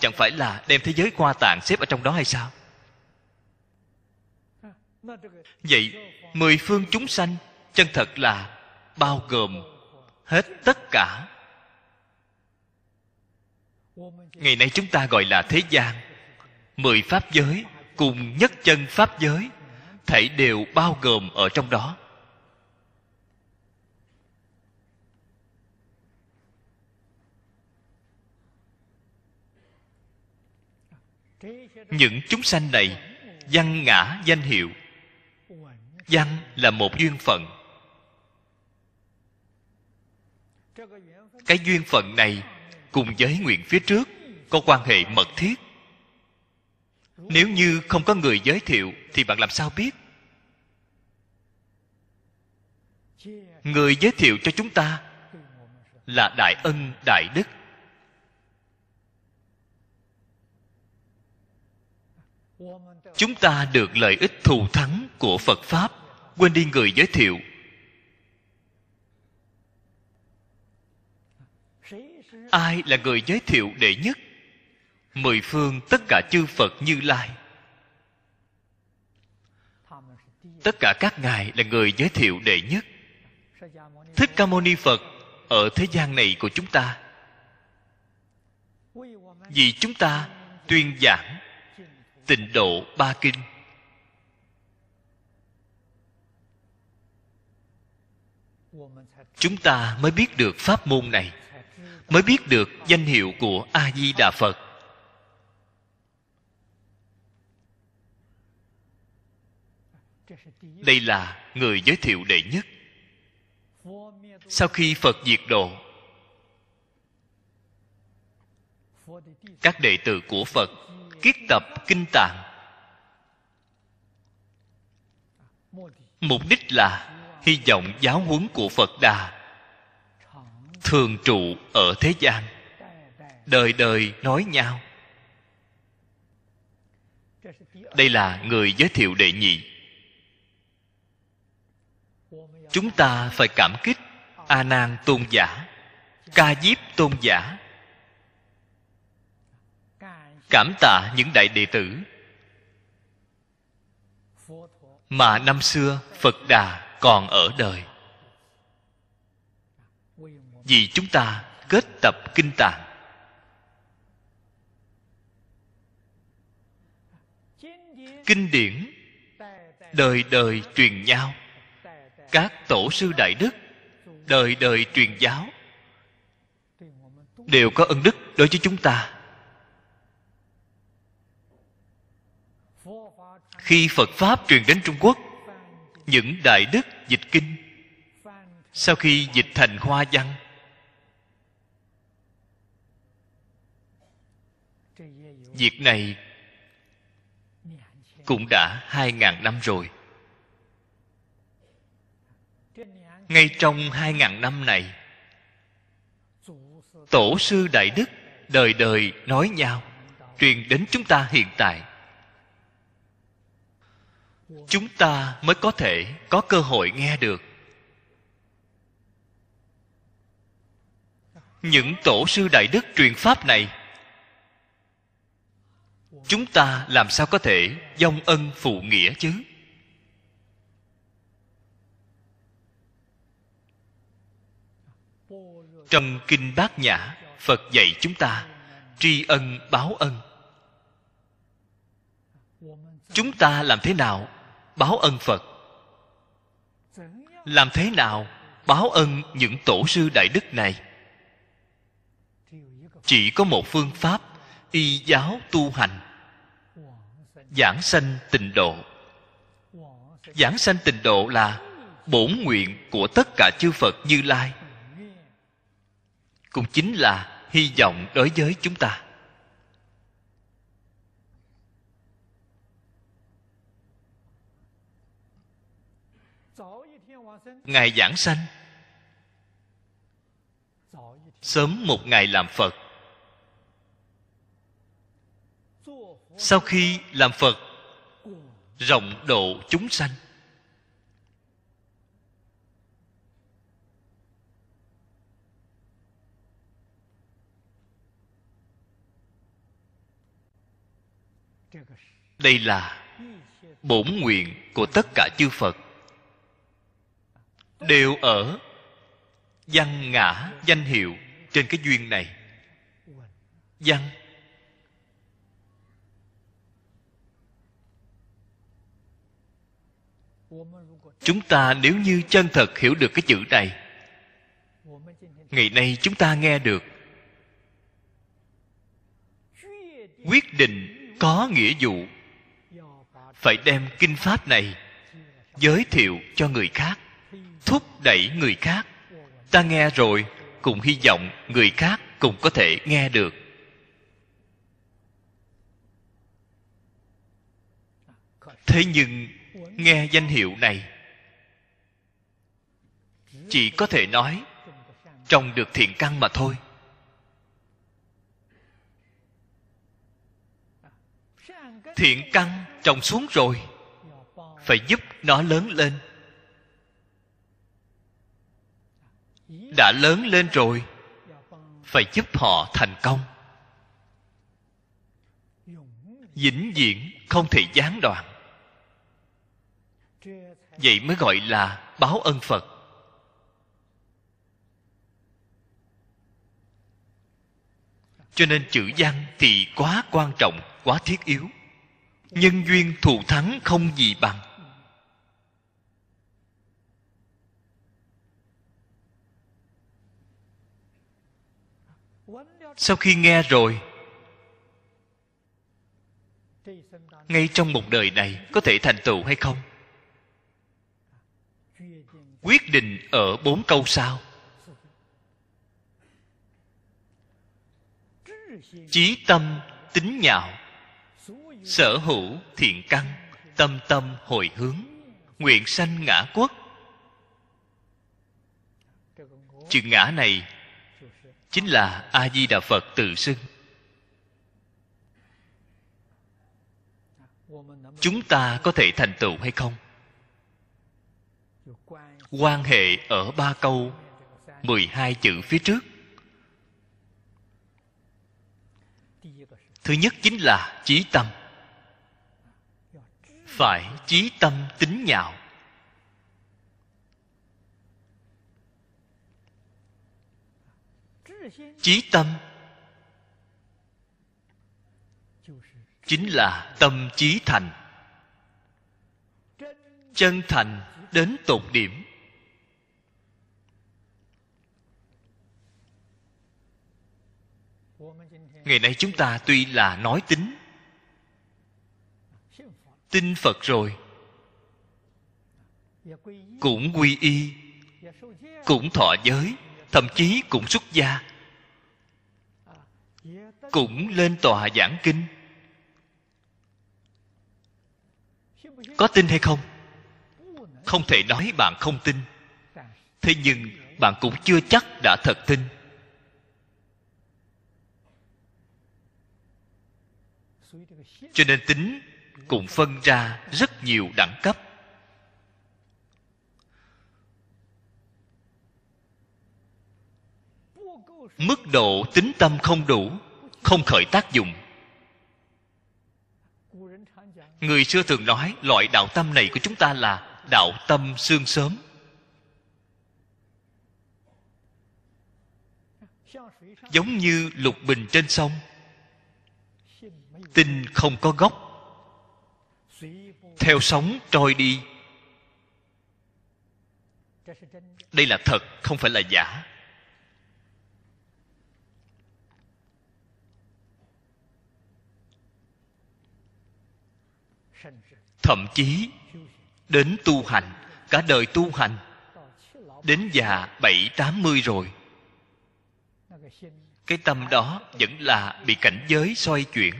Chẳng phải là đem thế giới hoa tạng xếp ở trong đó hay sao? Vậy, mười phương chúng sanh chân thật là bao gồm hết tất cả. Ngày nay chúng ta gọi là thế gian. Mười pháp giới cùng nhất chân pháp giới thảy đều bao gồm ở trong đó. Những chúng sanh này văn ngã danh hiệu văn là một duyên phận. Cái duyên phận này cùng với nguyện phía trước có quan hệ mật thiết. Nếu như không có người giới thiệu thì bạn làm sao biết? Người giới thiệu cho chúng ta là đại ân, đại đức. Chúng ta được lợi ích thù thắng của phật pháp. Quên đi người giới thiệu. Ai là người giới thiệu đệ nhất? Mười phương tất cả chư phật như lai. Tất cả các ngài là người giới thiệu đệ nhất. Thích ca mâu ni phật ở thế gian này của chúng ta. Vì chúng ta tuyên giảng tịnh độ ba kinh. Chúng ta mới biết được pháp môn này, mới biết được danh hiệu của a di đà phật. Đây là người giới thiệu đệ nhất. Sau khi phật diệt độ, các đệ tử của phật kiết tập kinh tạng. Mục đích là hy vọng giáo huấn của phật đà thường trụ ở thế gian, đời đời nói nhau. Đây là người giới thiệu đệ nhị. Chúng ta phải cảm kích a nan tôn giả, ca diếp tôn giả cảm tạ những đại đệ tử. Mà năm xưa, phật đà còn ở đời. Vì chúng ta kết tập kinh tạng. Kinh điển, đời đời truyền nhau các tổ sư đại đức, đời đời truyền giáo. Đều có ân đức đối với chúng ta. Khi phật pháp truyền đến trung quốc, những đại đức dịch kinh, sau khi dịch thành hoa văn, việc này cũng đã hai ngàn năm rồi. Ngay trong hai ngàn năm này, tổ sư đại đức đời đời nói nhau, truyền đến chúng ta hiện tại chúng ta mới có thể có cơ hội nghe được. Những tổ sư đại đức truyền pháp này, chúng ta làm sao có thể dông ân phụ nghĩa chứ? Trong kinh bát nhã, phật dạy chúng ta tri ân báo ân. Chúng ta làm thế nào báo ân phật. Làm thế nào báo ân những tổ sư đại đức này? Chỉ có một phương pháp y giáo tu hành. Giảng sanh tịnh độ. Giảng sanh tịnh độ là bổn nguyện của tất cả chư phật như lai. Cũng chính là hy vọng đối với chúng ta. Ngài giảng sanh. Sớm một ngày làm phật. Sau khi làm phật, rộng độ chúng sanh. Đây là bổn nguyện của tất cả chư phật đều ở văn ngã danh hiệu trên cái duyên này. Văn. Chúng ta nếu như chân thật hiểu được cái chữ này, ngày nay chúng ta nghe được. Quyết định có nghĩa vụ, phải đem kinh pháp này giới thiệu cho người khác thúc đẩy người khác. Ta nghe rồi, cũng hy vọng người khác cũng có thể nghe được. Thế nhưng, nghe danh hiệu này, chỉ có thể nói trồng được thiện căn mà thôi. Thiện căn trồng xuống rồi, phải giúp nó lớn lên. Đã lớn lên rồi, phải giúp họ thành công. Vĩnh viễn không thể gián đoạn. Vậy mới gọi là báo ân phật. Cho nên chữ văn thì quá quan trọng, quá thiết yếu. Nhân duyên thù thắng không gì bằng. Sau khi nghe rồi, ngay trong một đời này có thể thành tựu hay không? Quyết định ở bốn câu sau. Chí tâm tính nhạo, sở hữu thiện căn, tâm tâm hồi hướng, nguyện sanh ngã quốc. Chữ ngã này chính là a di đà phật tự xưng. Chúng ta có thể thành tựu hay không? Quan hệ ở ba câu mười hai chữ phía trước. Thứ nhất chính là chí tâm. Phải chí tâm tính nhạo. Chí tâm chính là tâm chí thành. Chân thành đến tột điểm. Ngày nay chúng ta tuy là nói tính, tin phật rồi, cũng quy y, cũng thọ giới, thậm chí cũng xuất gia cũng lên tòa giảng kinh. Có tin hay không? Không thể nói bạn không tin. Thế nhưng bạn cũng chưa chắc đã thật tin. Cho nên tính cũng phân ra rất nhiều đẳng cấp. Mức độ tính tâm không đủ không khởi tác dụng. Người xưa thường nói loại đạo tâm này của chúng ta là đạo tâm xương sớm. Giống như lục bình trên sông tin không có gốc, theo sóng trôi đi. Đây là thật, không phải là giả. Thậm chí đến tu hành, cả đời tu hành, đến già bảy, tám mươi rồi. Cái tâm đó vẫn là bị cảnh giới xoay chuyển.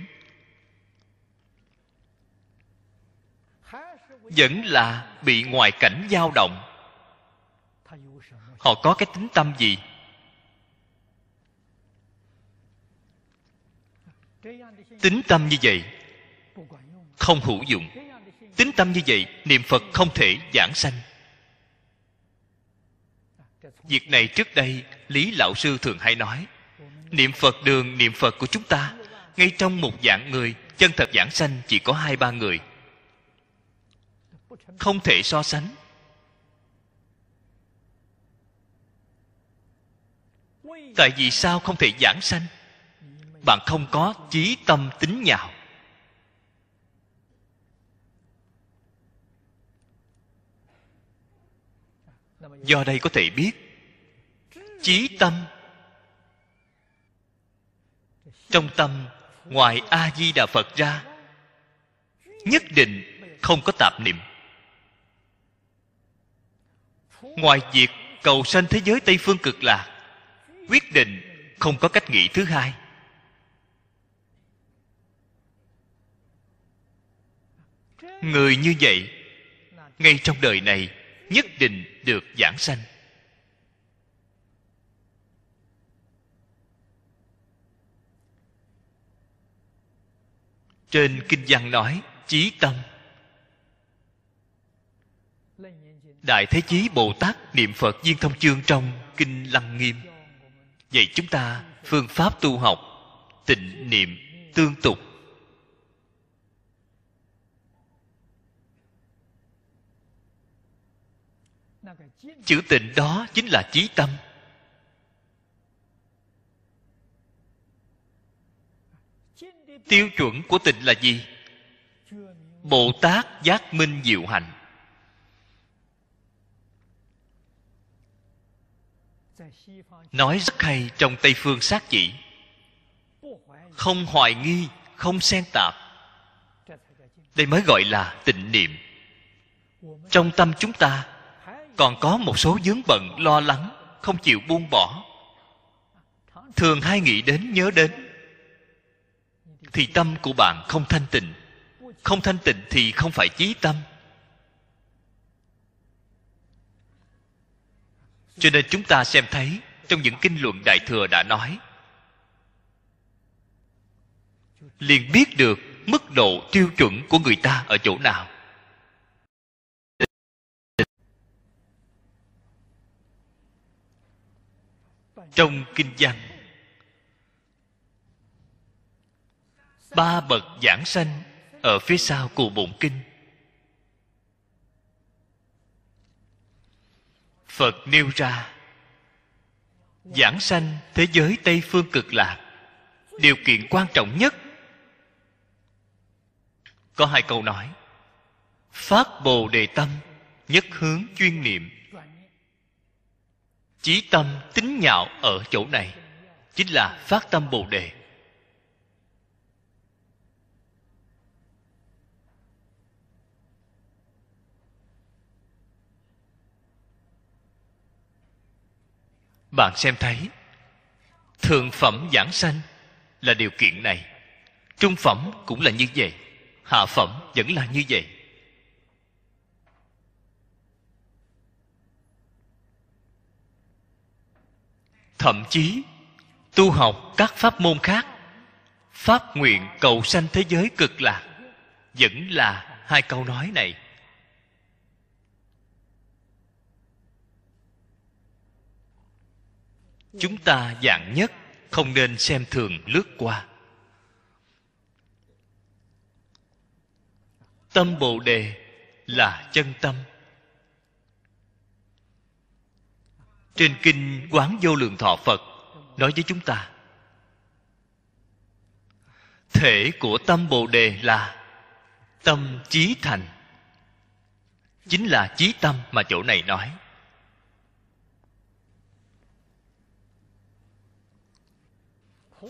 Vẫn là bị ngoài cảnh dao động. Họ có cái tính tâm gì? Tính tâm như vậy, không hữu dụng tính tâm như vậy, niệm phật không thể giảng sanh. Việc này trước đây, lý lão sư thường hay nói, niệm phật đường, niệm phật của chúng ta, ngay trong một dạng người, chân thật giảng sanh chỉ có hai ba người. Không thể so sánh. Tại vì sao không thể giảng sanh? Bạn không có chí tâm tính nhạo. Do đây có thể biết, chí tâm trong tâm ngoài a di đà phật ra, nhất định không có tạp niệm. Ngoài việc cầu sanh thế giới tây phương cực lạc, quyết định không có cách nghĩ thứ hai. Người như vậy, ngay trong đời này nhất định được giảng sanh. Trên kinh văn nói, chí tâm đại thế chí bồ tát niệm phật viên thông chương trong kinh lăng nghiêm. Vậy chúng ta phương pháp tu học, tịnh niệm tương tục. Chữ tịnh đó chính là chí tâm. Tiêu chuẩn của tịnh là gì? Bồ tát giác minh diệu hạnh nói rất hay trong tây phương sát chỉ. Không hoài nghi, không xen tạp. Đây mới gọi là tịnh niệm. Trong tâm chúng ta còn có một số vướng bận lo lắng, không chịu buông bỏ. Thường hay nghĩ đến nhớ đến. Thì tâm của bạn không thanh tịnh. Không thanh tịnh thì không phải chí tâm. Cho nên chúng ta xem thấy trong những kinh luận đại thừa đã nói, liền biết được mức độ tiêu chuẩn của người ta ở chỗ nào. Trong kinh văn. Ba bậc giảng sanh ở phía sau của bụng kinh. Phật nêu ra, giảng sanh thế giới tây phương cực lạc, điều kiện quan trọng nhất. Có hai câu nói phát bồ đề tâm nhất hướng chuyên niệm chí tâm tính nhạo ở chỗ này, chính là phát tâm bồ đề. Bạn xem thấy, thượng phẩm giảng sanh là điều kiện này. Trung phẩm cũng là như vậy, hạ phẩm vẫn là như vậy. Thậm chí, tu học các pháp môn khác, pháp nguyện cầu sanh thế giới cực lạc, vẫn là hai câu nói này. Chúng ta dạng nhất, không nên xem thường lướt qua. Tâm bồ đề là chân tâm. Trên kinh quán vô lượng thọ phật, nói với chúng ta, thể của tâm bồ đề là tâm chí thành. Chính là chí tâm mà chỗ này nói.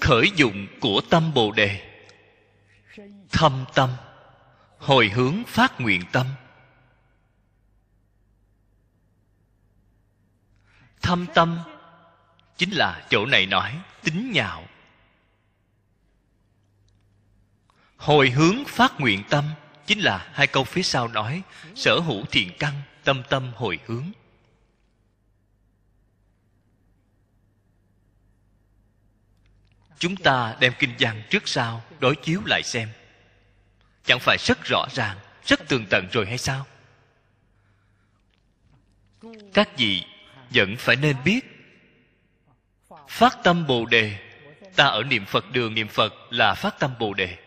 Khởi dụng của tâm bồ đề, thâm tâm, hồi hướng phát nguyện tâm. Thâm tâm. Chính là chỗ này nói, tính nhạo. Hồi hướng phát nguyện tâm, chính là hai câu phía sau nói, sở hữu thiện căn, tâm tâm hồi hướng. Chúng ta đem kinh văn trước sau đối chiếu lại xem. Chẳng phải rất rõ ràng, rất tường tận rồi hay sao? Các vị vẫn phải nên biết. Phát tâm bồ đề, ta ở niệm phật đường niệm phật là phát tâm bồ đề.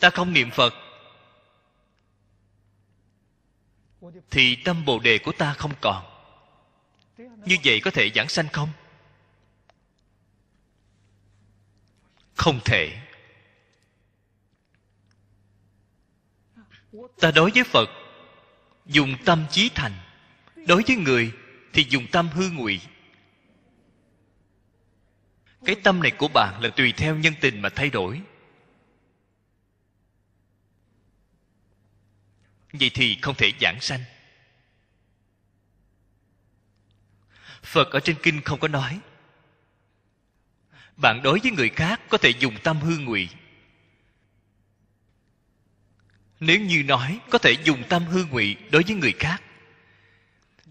Ta không niệm phật, thì tâm bồ đề của ta không còn. Như vậy có thể giảng sanh không? Không thể. Ta đối với phật, dùng tâm chí thành. Đối với người thì dùng tâm hư ngụy. Cái tâm này của bạn là tùy theo nhân tình mà thay đổi. Vậy thì không thể giảng sanh. Phật ở trên kinh không có nói. Bạn đối với người khác có thể dùng tâm hư ngụy. Nếu như nói, có thể dùng tâm hư ngụy đối với người khác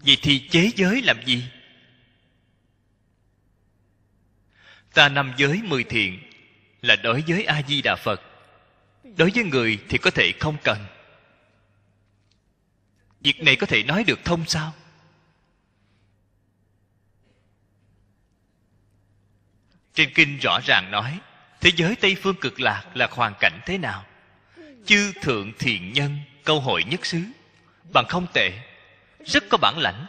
vậy thì chế giới làm gì? Ta năm giới mười thiện là đối với a di đà phật. Đối với người thì có thể không cần. Việc này có thể nói được thông sao? Trên kinh rõ ràng nói, thế giới tây phương cực lạc là hoàn cảnh thế nào? Chư thượng thiện nhân, câu hội nhất xứ, bằng không tệ rất có bản lãnh.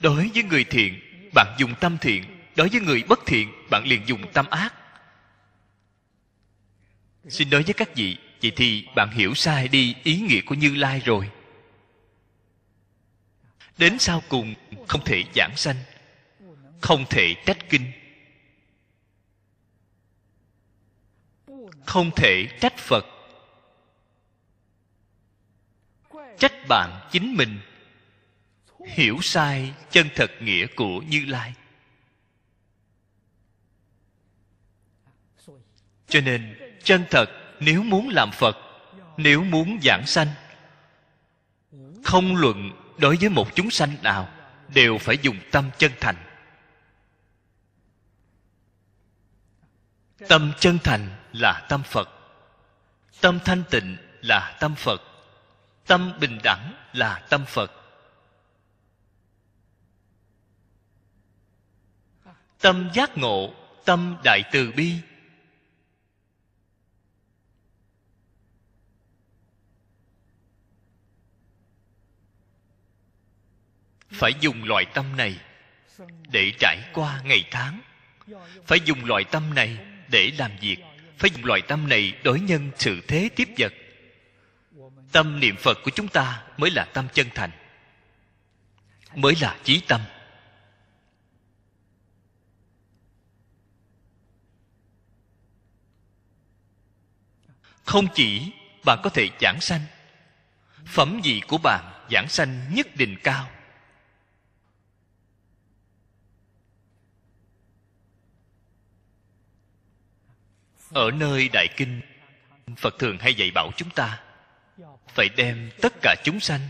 Đối với người thiện, bạn dùng tâm thiện. Đối với người bất thiện, bạn liền dùng tâm ác. Xin nói với các vị, vậy thì bạn hiểu sai đi ý nghĩa của như lai rồi. Đến sau cùng, không thể giảng sanh, không thể trách kinh, không thể trách phật. Trách bạn chính mình hiểu sai chân thật nghĩa của như lai. Cho nên, chân thật, nếu muốn làm phật, nếu muốn giảng sanh, không luận đối với một chúng sanh nào, đều phải dùng tâm chân thành. Tâm chân thành là tâm phật. Tâm thanh tịnh là tâm phật. Tâm bình đẳng là tâm phật. Tâm giác ngộ, tâm đại từ bi. Phải dùng loại tâm này để trải qua ngày tháng. Phải dùng loại tâm này để làm việc. Phải dùng loại tâm này đối nhân sự thế tiếp vật. Tâm niệm phật của chúng ta mới là tâm chân thành, mới là chí tâm. Không chỉ bạn có thể giảng sanh, phẩm vị của bạn giảng sanh nhất định cao. Ở nơi đại kinh, phật thường hay dạy bảo chúng ta, phải đem tất cả chúng sanh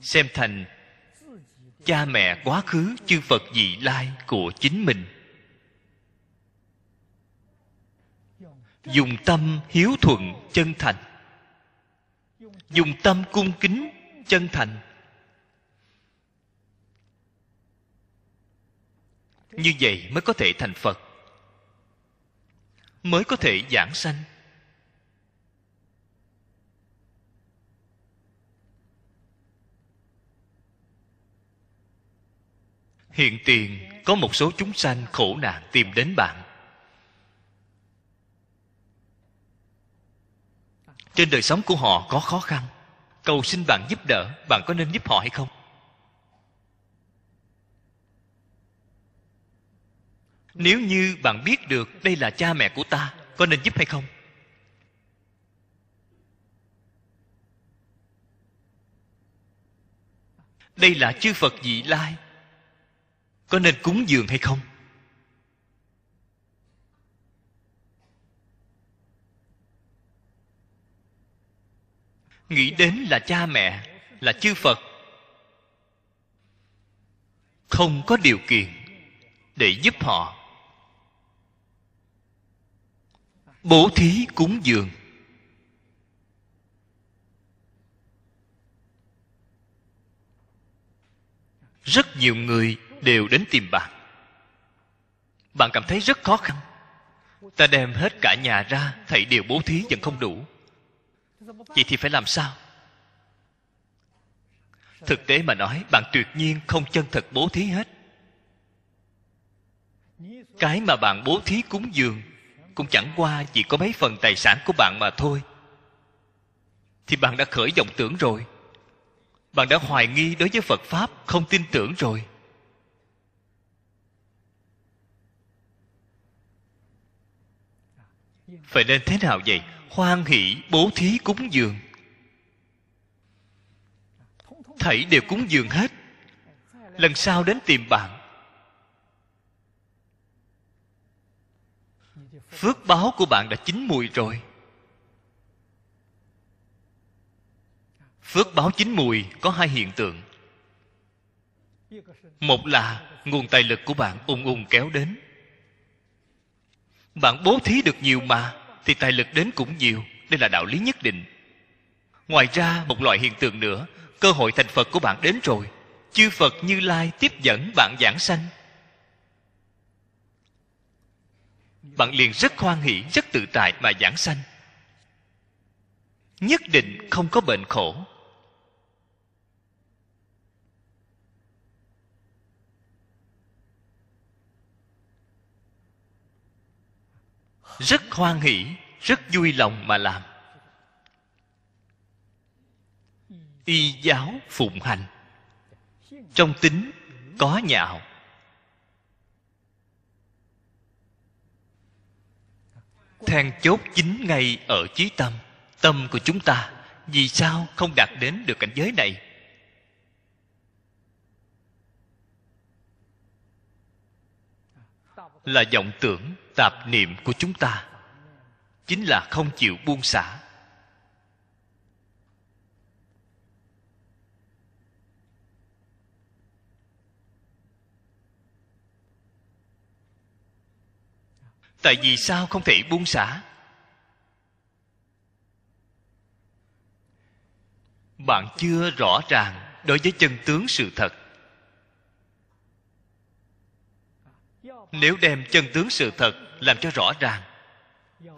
xem thành cha mẹ quá khứ chư phật vị lai của chính mình. Dùng tâm hiếu thuận chân thành. Dùng tâm cung kính chân thành. Như vậy mới có thể thành phật. Mới có thể giảng sanh. Hiện tiền có một số chúng sanh khổ nạn tìm đến bạn. Trên đời sống của họ có khó khăn. Cầu xin bạn giúp đỡ, bạn có nên giúp họ hay không? Nếu như bạn biết được đây là cha mẹ của ta, có nên giúp hay không? Đây là chư phật vị lai. Có nên cúng dường hay không? Nghĩ đến là cha mẹ, là chư phật. Không có điều kiện để giúp họ. Bố thí cúng dường. Rất nhiều người đều đến tìm bạn. Bạn cảm thấy rất khó khăn. Ta đem hết cả nhà ra, thầy đều bố thí vẫn không đủ vậy thì phải làm sao? Thực tế mà nói, bạn tuyệt nhiên không chân thật bố thí hết. Cái mà bạn bố thí cúng dường cũng chẳng qua chỉ có mấy phần tài sản của bạn mà thôi. Thì bạn đã khởi vọng tưởng rồi. Bạn đã hoài nghi đối với phật pháp, không tin tưởng rồi. Phải nên thế nào vậy? Hoan hỷ bố thí cúng dường. Thảy đều cúng dường hết. Lần sau đến tìm bạn. Phước báo của bạn đã chín mùi rồi. Phước báo chín mùi có hai hiện tượng. Một là nguồn tài lực của bạn ung ung kéo đến. Bạn bố thí được nhiều mà thì tài lực đến cũng nhiều, đây là đạo lý nhất định. Ngoài ra, một loại hiện tượng nữa, cơ hội thành phật của bạn đến rồi. Chư phật như lai tiếp dẫn bạn giảng sanh. Bạn liền rất hoan hỷ, rất tự tại mà giảng sanh. Nhất định không có bệnh khổ. Rất hoan hỷ, rất vui lòng mà làm. Y giáo phụng hành. Trong tính có nhạo then chốt chính ngay ở chí tâm tâm của chúng ta. Vì sao không đạt đến được cảnh giới này? Là vọng tưởng tạp niệm của chúng ta, chính là không chịu buông xả. Tại vì sao không thể buông xả? Bạn chưa rõ ràng đối với chân tướng sự thật. Nếu đem chân tướng sự thật làm cho rõ ràng.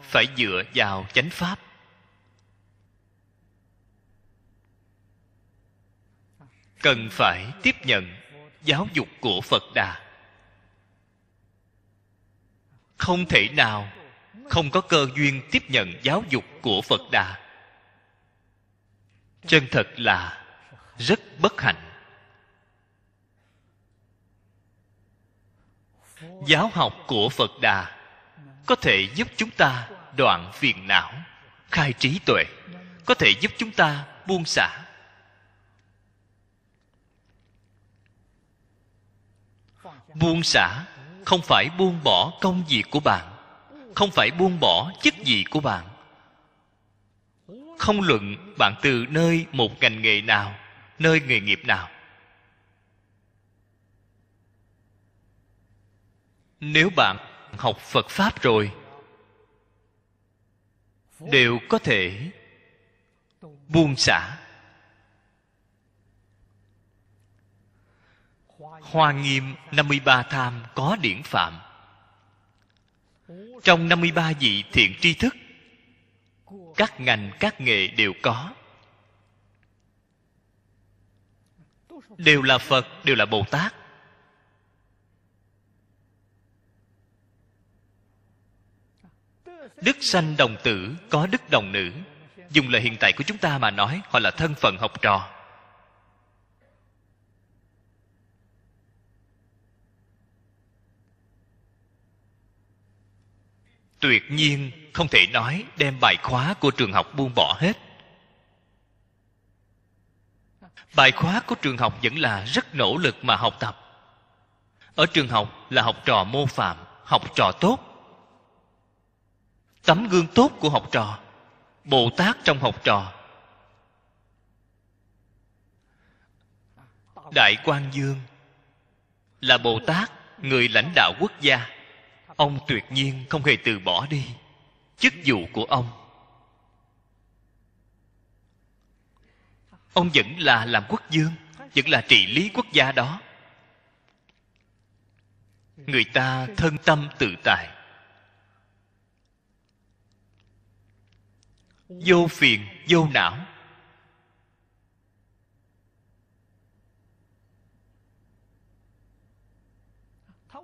Phải dựa vào chánh pháp. Cần phải tiếp nhận giáo dục của phật đà. Không thể nào không có cơ duyên tiếp nhận giáo dục của phật đà. Chân thật là rất bất hạnh. Giáo học của phật đà có thể giúp chúng ta đoạn phiền não, khai trí tuệ, có thể giúp chúng ta buông xả. Buông xả không phải buông bỏ công việc của bạn, không phải buông bỏ chức gì của bạn. Không luận bạn từ nơi một ngành nghề nào, nơi nghề nghiệp nào. Nếu bạn học phật pháp rồi. Đều có thể buông xả. Hoa Nghiêm 53 tham có điển phạm. Trong 53 vị thiện tri thức Các ngành các nghề đều có. Đều là Phật, đều là Bồ Tát. Đức sanh đồng tử có đức đồng nữ. Dùng lời hiện tại của chúng ta mà nói, Họ là thân phận học trò. Tuyệt nhiên, không thể nói đem bài khóa của trường học buông bỏ hết. Bài khóa của trường học vẫn là rất nỗ lực mà học tập. Ở trường học là học trò mô phạm, học trò tốt tấm gương tốt của học trò, bồ tát trong học trò. Đại quang dương là bồ tát, người lãnh đạo quốc gia. Ông tuyệt nhiên không hề từ bỏ đi chức vụ của ông. Ông vẫn là làm quốc dương vẫn là trị lý quốc gia đó. Người ta thân tâm tự tại. Vô phiền, vô não.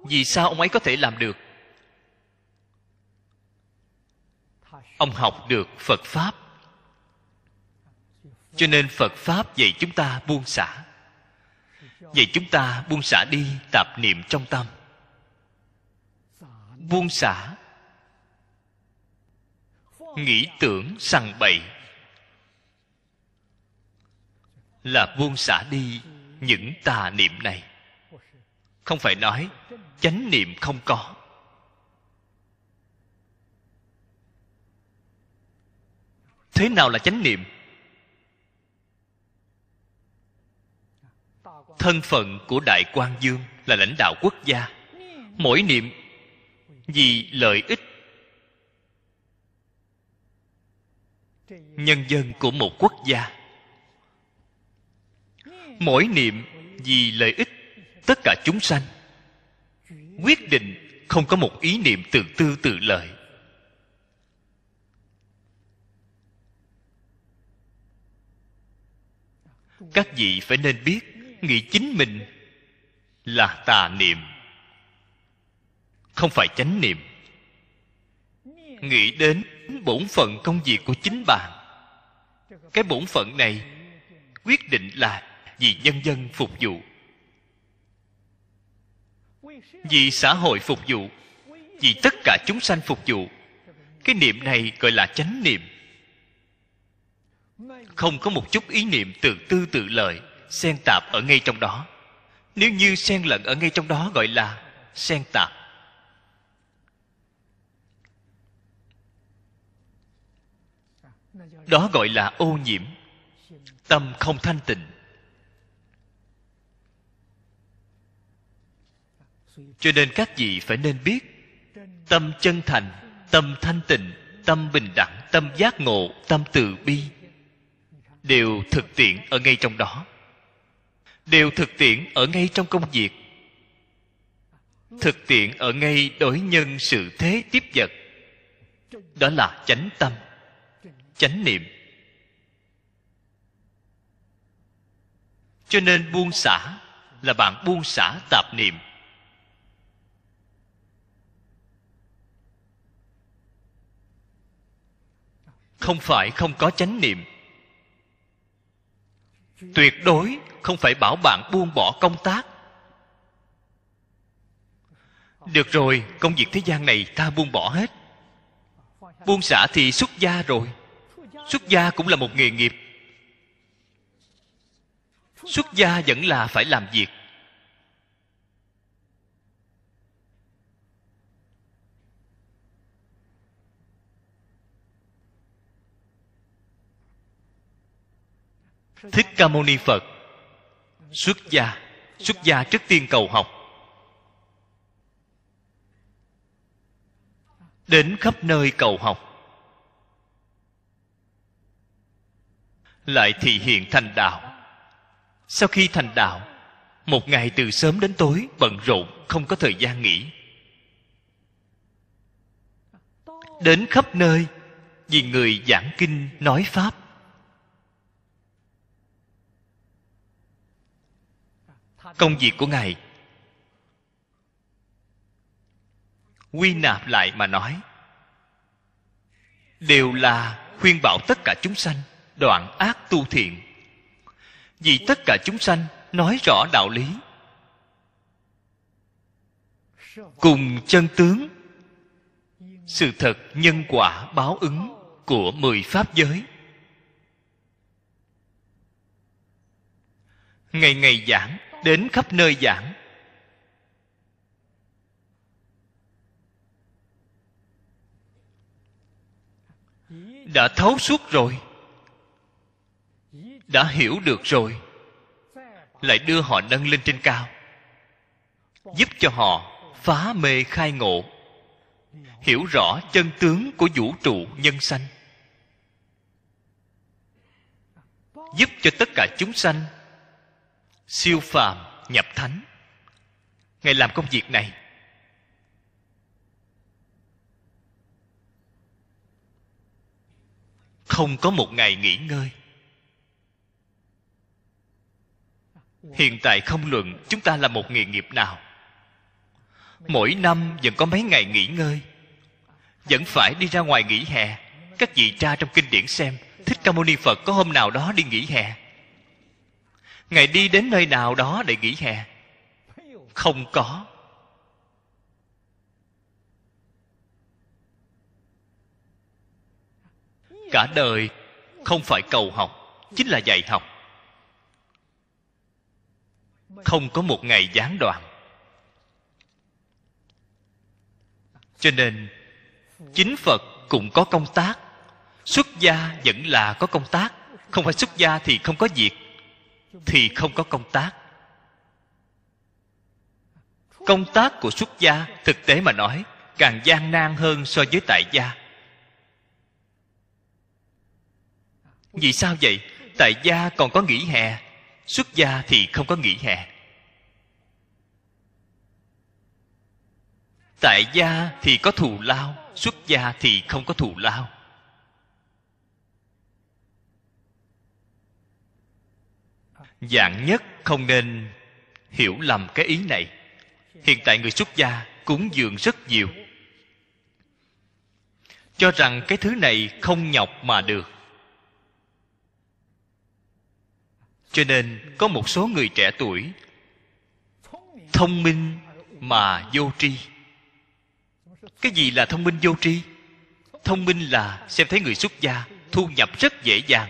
Vì sao ông ấy có thể làm được? Ông học được phật pháp. Cho nên phật pháp dạy chúng ta buông xả. Dạy chúng ta buông xả đi tạp niệm trong tâm. Buông xả nghĩ tưởng sằng bậy. Là buông xả đi những tà niệm này. Không phải nói chánh niệm không có. Thế nào là chánh niệm? Thân phận của đại quan dương là lãnh đạo quốc gia. Mỗi niệm vì lợi ích nhân dân của một quốc gia. Mỗi niệm vì lợi ích tất cả chúng sanh. Quyết định không có một ý niệm tự tư tự lợi. Các vị phải nên biết, nghĩ chính mình là tà niệm. Không phải chánh niệm. Nghĩ đến bổn phận công việc của chính bạn. Cái bổn phận này quyết định là vì nhân dân phục vụ. Vì xã hội phục vụ, vì tất cả chúng sanh phục vụ, cái niệm này gọi là chánh niệm. Không có một chút ý niệm tự tư tự lợi xen tạp ở ngay trong đó. Nếu như xen lẫn ở ngay trong đó gọi là xen tạp. Đó gọi là ô nhiễm. Tâm không thanh tịnh. Cho nên các vị phải nên biết, tâm chân thành, tâm thanh tịnh, tâm bình đẳng, tâm giác ngộ, tâm từ bi đều thực tiễn ở ngay trong đó. Đều thực tiễn ở ngay trong công việc. Thực tiễn ở ngay đối nhân sự thế tiếp vật. Đó là chánh tâm chánh niệm. Cho nên buông xả là bạn buông xả tạp niệm. Không phải không có chánh niệm. Tuyệt đối không phải bảo bạn buông bỏ công tác. Được rồi, công việc thế gian này ta buông bỏ hết. Buông xả thì xuất gia rồi xuất gia cũng là một nghề nghiệp. Xuất gia vẫn là phải làm việc. Thích ca mâu ni phật. Xuất gia. Xuất gia trước tiên cầu học. Đến khắp nơi cầu học. Lại thị hiện thành đạo. Sau khi thành đạo, một ngày từ sớm đến tối, bận rộn, không có thời gian nghỉ. Đến khắp nơi, vì người giảng kinh nói pháp. Công việc của ngài. Quy nạp lại mà nói, đều là khuyên bảo tất cả chúng sanh đoạn ác tu thiện. Vì tất cả chúng sanh nói rõ đạo lý. Cùng chân tướng, sự thật nhân quả báo ứng của mười pháp giới. Ngày ngày giảng đến khắp nơi giảng. Đã thấu suốt rồi đã hiểu được rồi, lại đưa họ nâng lên trên cao, giúp cho họ phá mê khai ngộ, hiểu rõ chân tướng của vũ trụ nhân sanh, giúp cho tất cả chúng sanh siêu phàm nhập thánh. Ngài làm công việc này. Không có một ngày nghỉ ngơi. Hiện tại không luận chúng ta là một nghề nghiệp nào. Mỗi năm vẫn có mấy ngày nghỉ ngơi. Vẫn phải đi ra ngoài nghỉ hè. Các vị tra trong kinh điển xem, thích ca mâu ni phật có hôm nào đó đi nghỉ hè? Ngài đi đến nơi nào đó để nghỉ hè? Không có. Cả đời không phải cầu học, chính là dạy học không có một ngày gián đoạn. Cho nên, chính phật cũng có công tác. Xuất gia vẫn là có công tác. Không phải xuất gia thì không có việc, thì không có công tác. Công tác của xuất gia thực tế mà nói, càng gian nan hơn so với tại gia. Vì sao vậy? Tại gia còn có nghỉ hè xuất gia thì không có nghỉ hè. Tại gia thì có thù lao, xuất gia thì không có thù lao. Dạng nhất không nên hiểu lầm cái ý này. Hiện tại người xuất gia cúng dường rất nhiều. Cho rằng cái thứ này không nhọc mà được. Cho nên có một số người trẻ tuổi thông minh mà vô tri. Cái gì là thông minh vô tri? Thông minh là xem thấy người xuất gia thu nhập rất dễ dàng.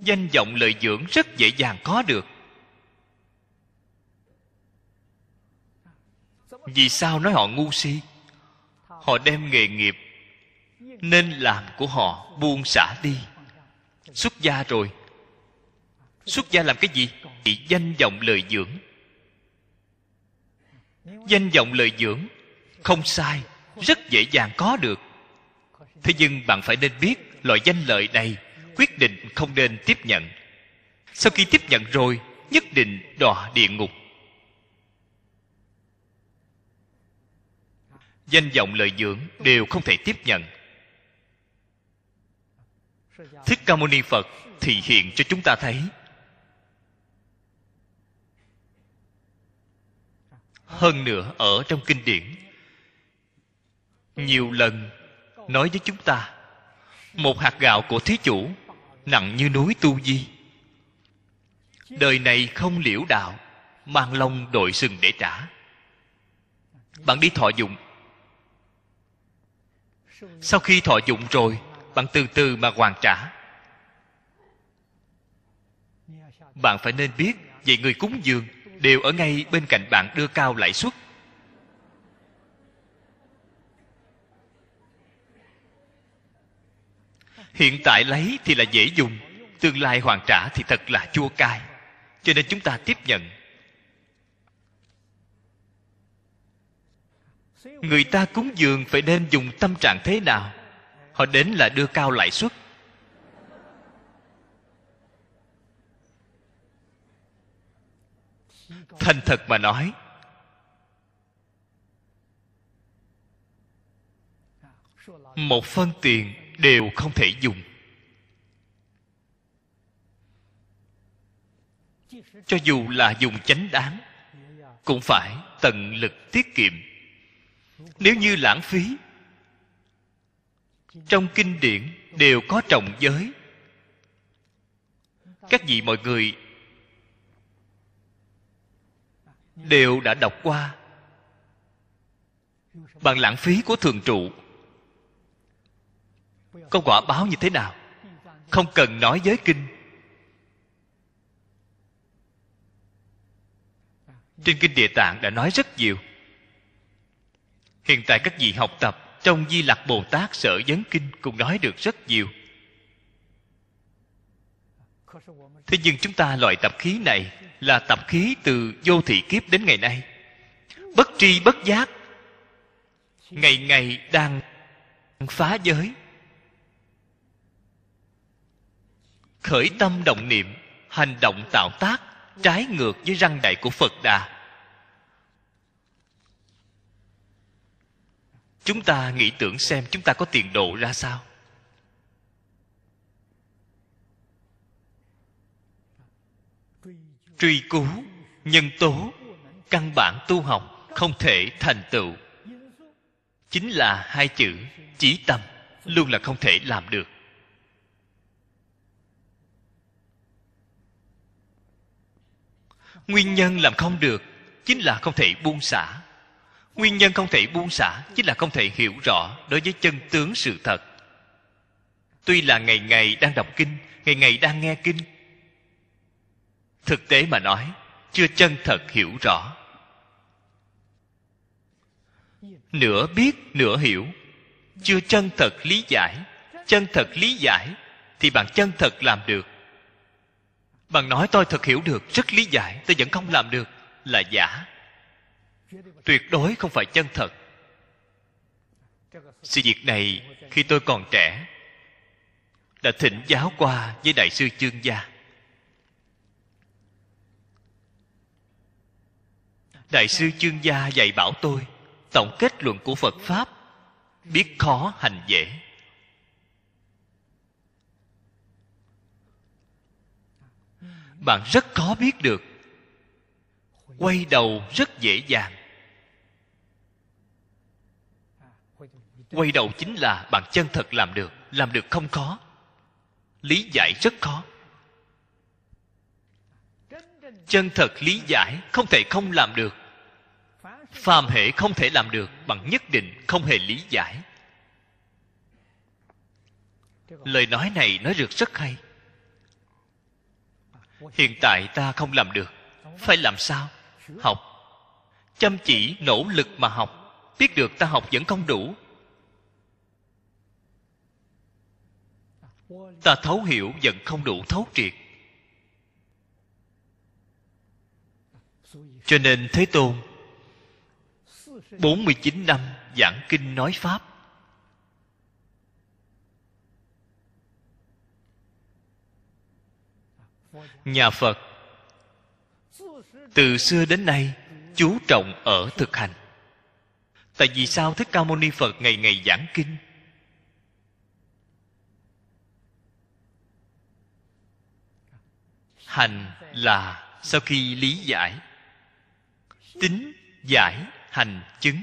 Danh vọng lợi dưỡng rất dễ dàng có được. Vì sao nói họ ngu si? Họ đem nghề nghiệp nên làm của họ buông xả đi xuất gia rồi. Xuất gia làm cái gì? Bị danh vọng lời dưỡng. Danh vọng lời dưỡng không sai, rất dễ dàng có được. Thế nhưng bạn phải nên biết loại danh lợi này quyết định không nên tiếp nhận. Sau khi tiếp nhận rồi, nhất định đọa địa ngục. Danh vọng lợi dưỡng đều không thể tiếp nhận thích ca mâu ni phật thì hiện cho chúng ta thấy. Hơn nữa, ở trong kinh điển, nhiều lần nói với chúng ta, một hạt gạo của thí chủ nặng như núi tu di. Đời này không liễu đạo, mang lông đội sừng để trả. Bạn đi thọ dụng. Sau khi thọ dụng rồi bạn từ từ mà hoàn trả. Bạn phải nên biết về người cúng dường đều ở ngay bên cạnh bạn đưa cao lãi suất. Hiện tại lấy thì là dễ dùng, tương lai hoàn trả thì thật là chua cay. Cho nên chúng ta tiếp nhận. Người ta cúng dường phải nên dùng tâm trạng thế nào? Họ đến là đưa cao lãi suất. Thành thật mà nói, một phân tiền đều không thể dùng. Cho dù là dùng chánh đáng cũng phải tận lực tiết kiệm. Nếu như lãng phí trong kinh điển đều có trọng giới. Các vị mọi người đều đã đọc qua bằng lãng phí của thường trụ. Có quả báo như thế nào? Không cần nói giới kinh. Trên kinh địa tạng đã nói rất nhiều. Hiện tại các vị học tập trong di lặc bồ tát sở vấn kinh cũng nói được rất nhiều. Thế nhưng chúng ta loại tập khí này là tập khí từ vô thị kiếp đến ngày nay. Bất tri, bất giác, ngày ngày đang phá giới. Khởi tâm động niệm, hành động tạo tác trái ngược với răng dạy của phật đà. Chúng ta nghĩ tưởng xem chúng ta có tiền độ ra sao. Truy cứu, nhân tố, căn bản tu học, không thể thành tựu. Chính là hai chữ chí tâm, luôn là không thể làm được. Nguyên nhân làm không được chính là không thể buông xả nguyên nhân không thể buông xả chính là không thể hiểu rõ đối với chân tướng sự thật. Tuy là ngày ngày đang đọc kinh, ngày ngày đang nghe kinh, thực tế mà nói, chưa chân thật hiểu rõ. Nửa biết, nửa hiểu, chưa chân thật lý giải. Chân thật lý giải thì bạn chân thật làm được. Bạn nói tôi thật hiểu được, rất lý giải, tôi vẫn không làm được là giả tuyệt đối không phải chân thật. Sự việc này khi tôi còn trẻ đã thỉnh giáo qua với đại sư chương gia. Đại sư chương gia dạy bảo tôi tổng kết luận của phật pháp, biết khó hành dễ. Bạn rất khó biết được, quay đầu rất dễ dàng. Quay đầu chính là bạn chân thật làm được làm được không khó. Lý giải rất khó. Chân thật lý giải không thể không làm được. Phàm hệ không thể làm được bằng nhất định không hề lý giải. Lời nói này nói được rất hay. Hiện tại ta không làm được. Phải làm sao? Học. Chăm chỉ, nỗ lực mà học. Biết được ta học vẫn không đủ. Ta thấu hiểu vẫn không đủ thấu triệt. Cho nên thế tôn 49 năm giảng kinh nói Pháp, Nhà Phật, Từ xưa đến nay Chú trọng ở thực hành. Tại vì sao Thích Ca Mâu Ni Phật ngày ngày giảng kinh? Hành là sau khi lý giải. Tính giải hành chứng.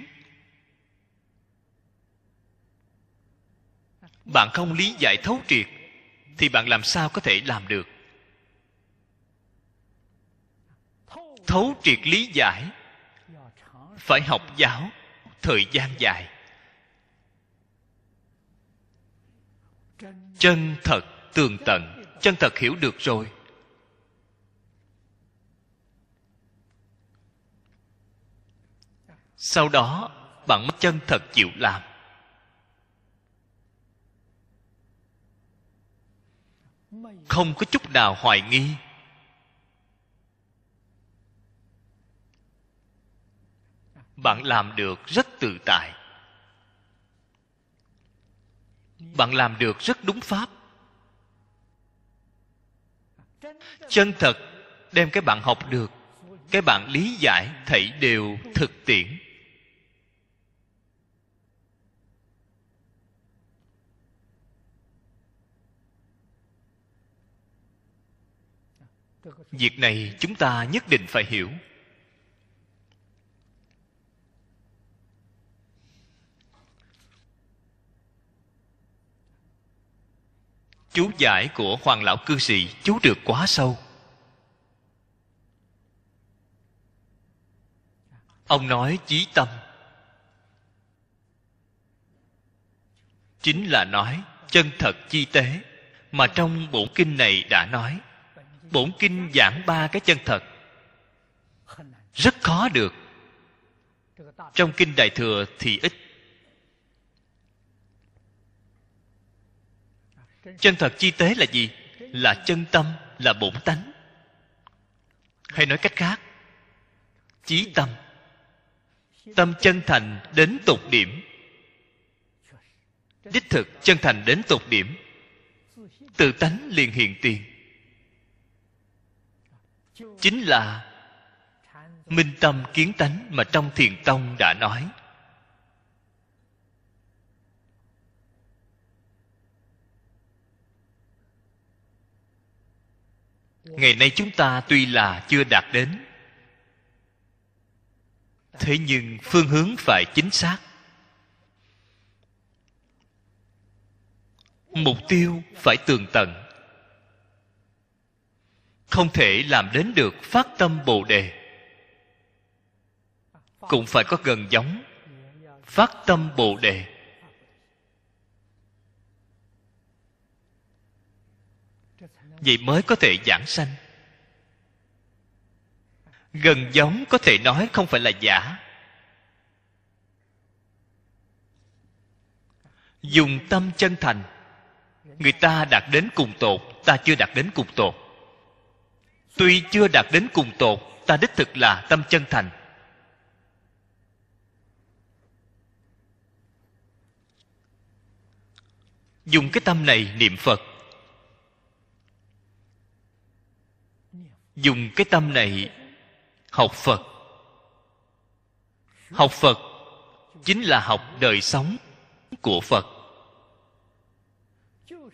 Bạn không lý giải thấu triệt, thì bạn làm sao có thể làm được? Thấu triệt lý giải, phải học giáo thời gian dài. Chân thật tường tận, chân thật hiểu được rồi. Sau đó, bạn chân thật chịu làm. Không có chút nào hoài nghi. Bạn làm được rất tự tại. Bạn làm được rất đúng pháp. Chân thật đem cái bạn học được, cái bạn lý giải thảy đều thực tiễn. Việc này chúng ta nhất định phải hiểu. Chú giải của hoàng lão cư sĩ chú được quá sâu. Ông nói chí tâm. Chính là nói chân thật chi tế mà trong bộ kinh này đã nói bổn kinh giảng ba cái chân thật. Rất khó được. Trong kinh đại thừa thì ít. Chân thật chi tế là gì? Là chân tâm, là bổn tánh. Hay nói cách khác, chí tâm. Tâm chân thành đến tột điểm. Đích thực chân thành đến tột điểm. Tự tánh liền hiện tiền chính là minh tâm kiến tánh mà trong thiền tông đã nói. Ngày nay chúng ta tuy là chưa đạt đến, thế nhưng phương hướng phải chính xác. Mục tiêu phải tường tận không thể làm đến được phát tâm bồ đề. Cũng phải có gần giống, phát tâm bồ đề. Vậy mới có thể giảng sanh. Gần giống có thể nói không phải là giả. Dùng tâm chân thành. Người ta đạt đến cùng tột, ta chưa đạt đến cùng tột tuy chưa đạt đến cùng tột, ta đích thực là tâm chân thành. Dùng cái tâm này niệm phật. Dùng cái tâm này học phật. Học phật chính là học đời sống của phật.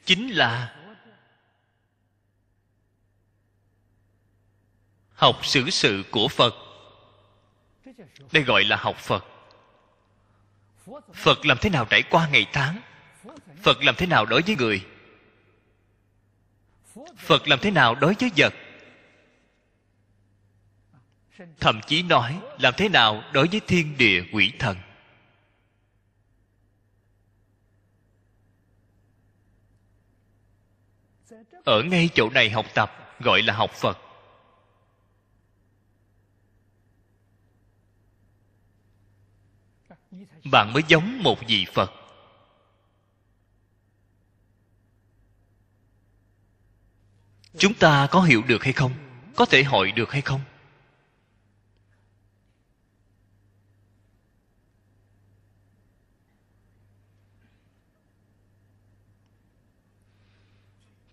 Chính là học xử sự của phật. Đây gọi là học phật. Phật làm thế nào trải qua ngày tháng? Phật làm thế nào đối với người? Phật làm thế nào đối với vật? Thậm chí nói, làm thế nào đối với thiên địa quỷ thần? Ở ngay chỗ này học tập, gọi là học phật. Bạn mới giống một vị phật. Chúng ta có hiểu được hay không? Có thể hội được hay không?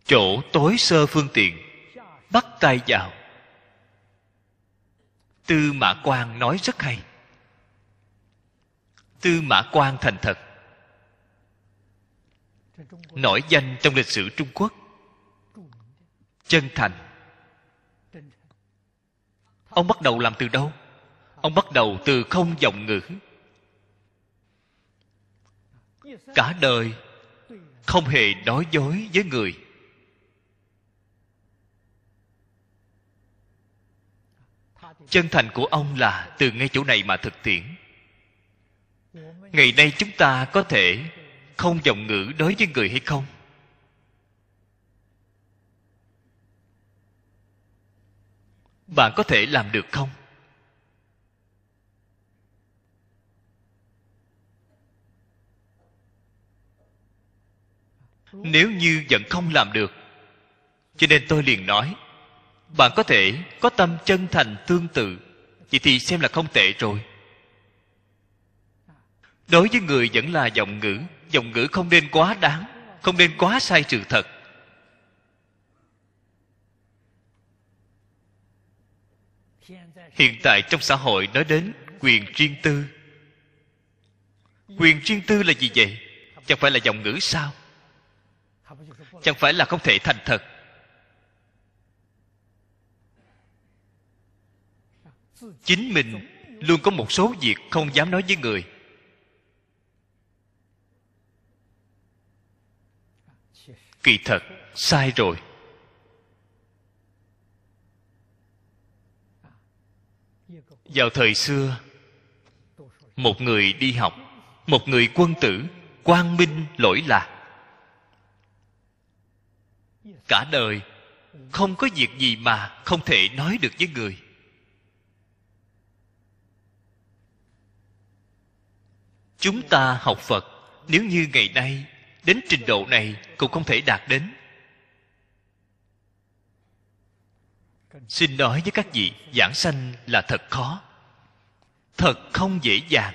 Chỗ tối sơ phương tiện, bắt tay vào. Tư mã quan nói rất hay tư mã quan thành thật. Nổi danh trong lịch sử trung quốc. Chân thành. Ông bắt đầu làm từ đâu? Ông bắt đầu từ không giọng ngữ. Cả đời không hề nói dối với người. Chân thành của ông là từ ngay chỗ này mà thực tiễn ngày nay chúng ta có thể không dòng ngữ đối với người hay không? Bạn có thể làm được không? Nếu như vẫn không làm được, cho nên tôi liền nói, bạn có thể có tâm chân thành tương tự, vậy thì xem là không tệ rồi đối với người vẫn là giọng ngữ giọng ngữ không nên quá đáng, không nên quá sai sự thật. Hiện tại trong xã hội nói đến quyền riêng tư. Quyền riêng tư là gì vậy? Chẳng phải là giọng ngữ sao? Chẳng phải là không thể thành thật. Chính mình luôn có một số việc không dám nói với người. Kỳ thật, sai rồi. Vào thời xưa, một người đi học, một người quân tử, quang minh lỗi lạc. Cả đời, không có việc gì mà không thể nói được với người. Chúng ta học phật, nếu như ngày nay đến trình độ này cũng không thể đạt đến. Xin nói với các vị, giảng sanh là thật khó. Thật không dễ dàng.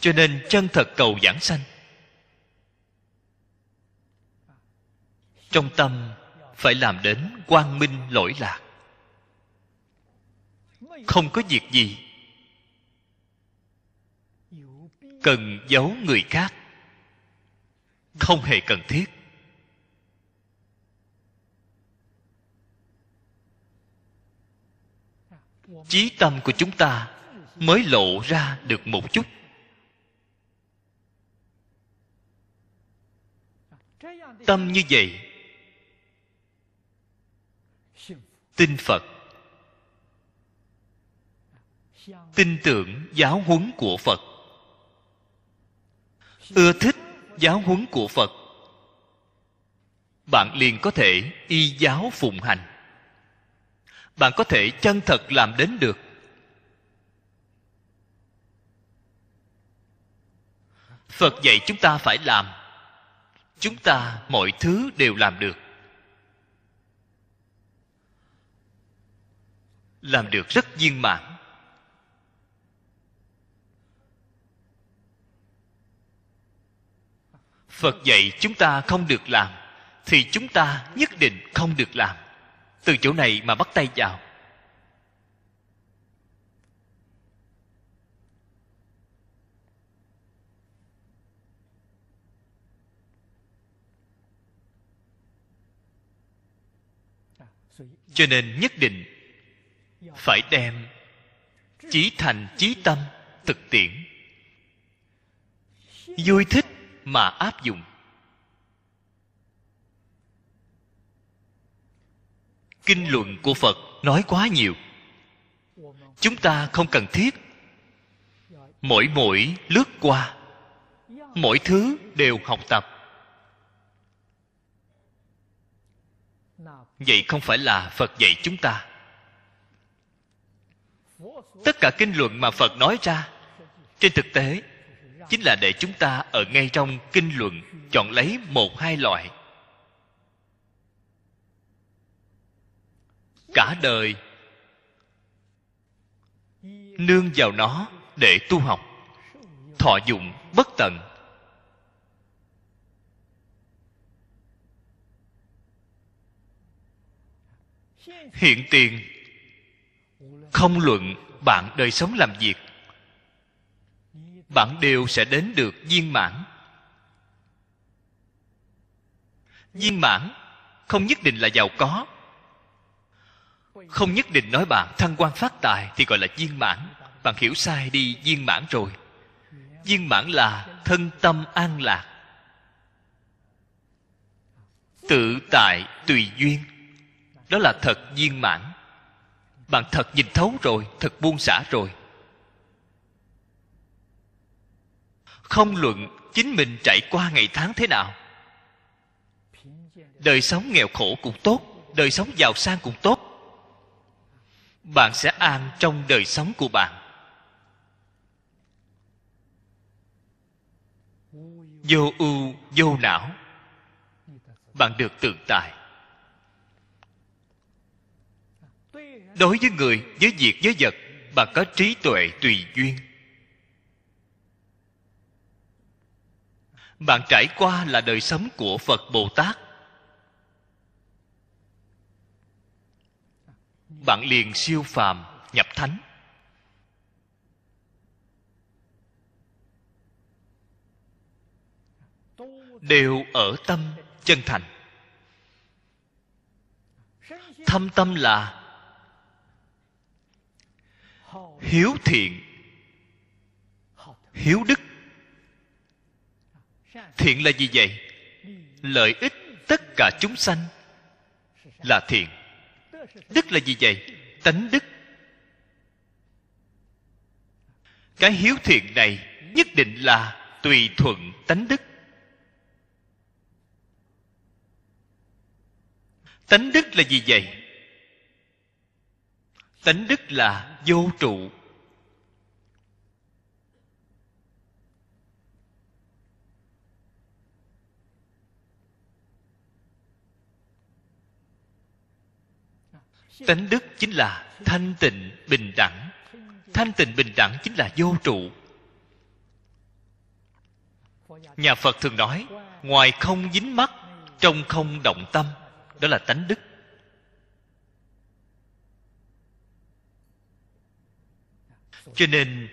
Cho nên chân thật cầu giảng sanh. Trong tâm phải làm đến quang minh lỗi lạc. Không có việc gì cần giấu người khác. Không hề cần thiết. Chí tâm của chúng ta mới lộ ra được một chút. Tâm như vậy, tin phật, tin tưởng giáo huấn của phật ưa thích giáo huấn của phật. Bạn liền có thể y giáo phụng hành. Bạn có thể chân thật làm đến được. Phật dạy chúng ta phải làm. Chúng ta mọi thứ đều làm được. Làm được rất viên mãn. Phật dạy chúng ta không được làm, thì chúng ta nhất định không được làm. Từ chỗ này mà bắt tay vào. Cho nên nhất định phải đem chí thành chí tâm thực tiễn. Vui thích mà áp dụng. Kinh luận của phật nói quá nhiều. Chúng ta không cần thiết. Mỗi mỗi lướt qua, mỗi thứ đều học tập. Vậy không phải là phật dạy chúng ta. Tất cả kinh luận mà phật nói ra, trên thực tế chính là để chúng ta ở ngay trong kinh luận chọn lấy một hai loại. Cả đời, nương vào nó để tu học, thọ dụng bất tận. Hiện tiền, không luận bạn đời sống làm việc bạn đều sẽ đến được viên mãn. Viên mãn không nhất định là giàu có, không nhất định nói bạn thăng quan phát tài thì gọi là viên mãn. Bạn hiểu sai đi, viên mãn rồi. Viên mãn là thân tâm an lạc, tự tại tùy duyên. Đó là thật viên mãn. Bạn thật nhìn thấu rồi, thật buông xả rồi. Không luận chính mình trải qua ngày tháng thế nào. Đời sống nghèo khổ cũng tốt, đời sống giàu sang cũng tốt. Bạn sẽ an trong đời sống của bạn. Vô ưu, vô não. Bạn được tự tại. Đối với người, với việc, với vật, bạn có trí tuệ tùy duyên. Bạn trải qua là đời sống của phật bồ tát. Bạn liền siêu phàm, nhập thánh. Đều ở tâm chân thành. Thâm tâm là hiếu thiện, hiếu đức thiện là gì vậy? Lợi ích tất cả chúng sanh là thiện. Đức là gì vậy? Tánh đức. Cái hiếu thiện này nhất định là tùy thuận tánh đức. Tánh đức là gì vậy? Tánh đức là vô trụ. Tánh đức chính là thanh tịnh bình đẳng. Thanh tịnh bình đẳng chính là vô trụ. Nhà phật thường nói, ngoài không dính mắt, trong không động tâm. Đó là tánh đức. Cho nên,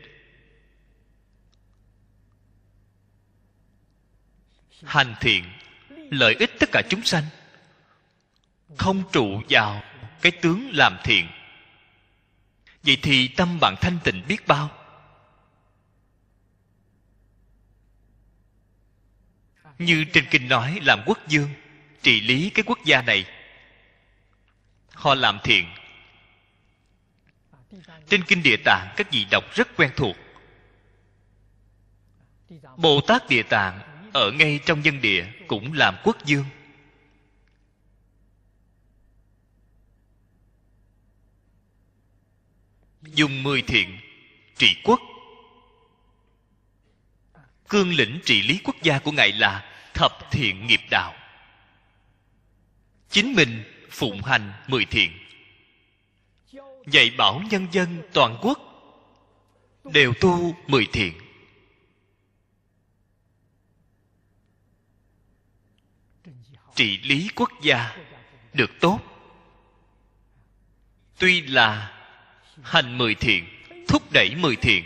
hành thiện, lợi ích tất cả chúng sanh, không trụ vào cái tướng làm thiện. Vậy thì tâm bạn thanh tịnh biết bao? Như trên kinh nói, làm quốc dương trị lý cái quốc gia này. Họ làm thiện. Trên kinh địa tạng, các vị đọc rất quen thuộc. Bồ tát địa tạng ở ngay trong dân địa cũng làm quốc dương dùng mười thiện, trị quốc. Cương lĩnh trị lý quốc gia của ngài là thập thiện nghiệp đạo. Chính mình phụng hành mười thiện, dạy bảo nhân dân toàn quốc, đều tu mười thiện. Trị lý quốc gia được tốt. Tuy là hành mười thiện, thúc đẩy mười thiện.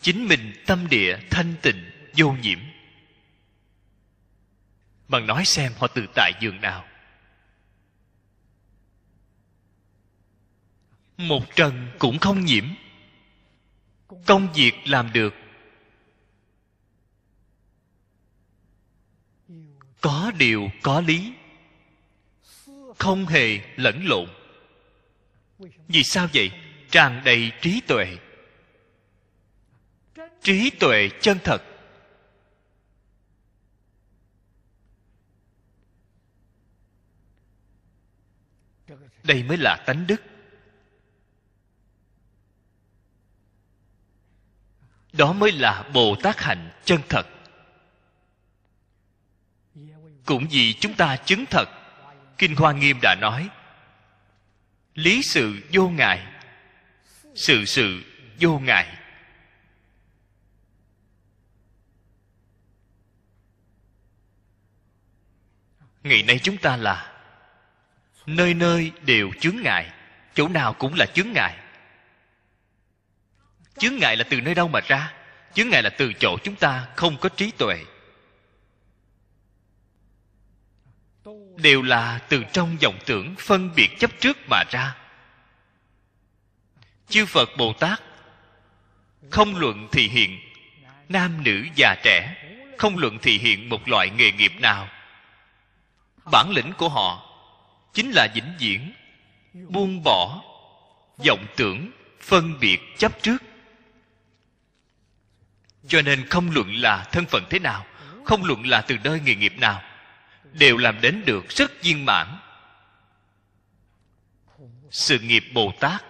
Chính mình tâm địa thanh tịnh, vô nhiễm. Bằng nói xem họ tự tại giường nào. Một trần cũng không nhiễm. Công việc làm được. Có điều có lý. Không hề lẫn lộn vì sao vậy? Tràn đầy trí tuệ. Trí tuệ chân thật. Đây mới là tánh đức. Đó mới là bồ tát hạnh chân thật. Cũng vì chúng ta chứng thật, kinh hoa nghiêm đã nói lý sự vô ngại. Sự sự vô ngại. Ngày nay chúng ta là nơi nơi đều chướng ngại, chỗ nào cũng là chướng ngại. Chướng ngại là từ nơi đâu mà ra? Chướng ngại là từ chỗ chúng ta không có trí tuệ. Đều là từ trong vọng tưởng phân biệt chấp trước mà ra. Chư phật bồ tát, không luận thì hiện, nam nữ già trẻ, không luận thì hiện một loại nghề nghiệp nào. Bản lĩnh của họ chính là vĩnh viễn, buông bỏ vọng tưởng phân biệt chấp trước. Cho nên không luận là thân phận thế nào, không luận là từ nơi nghề nghiệp nào đều làm đến được rất viên mãn. Sự nghiệp bồ tát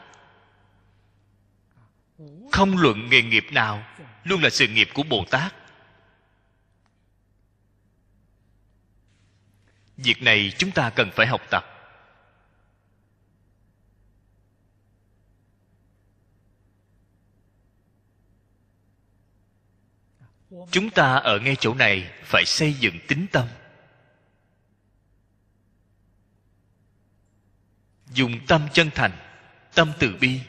không luận nghề nghiệp nào, luôn là sự nghiệp của bồ tát. Việc này chúng ta cần phải học tập. Chúng ta ở ngay chỗ này phải xây dựng tính tâm. Dùng tâm chân thành, tâm từ bi,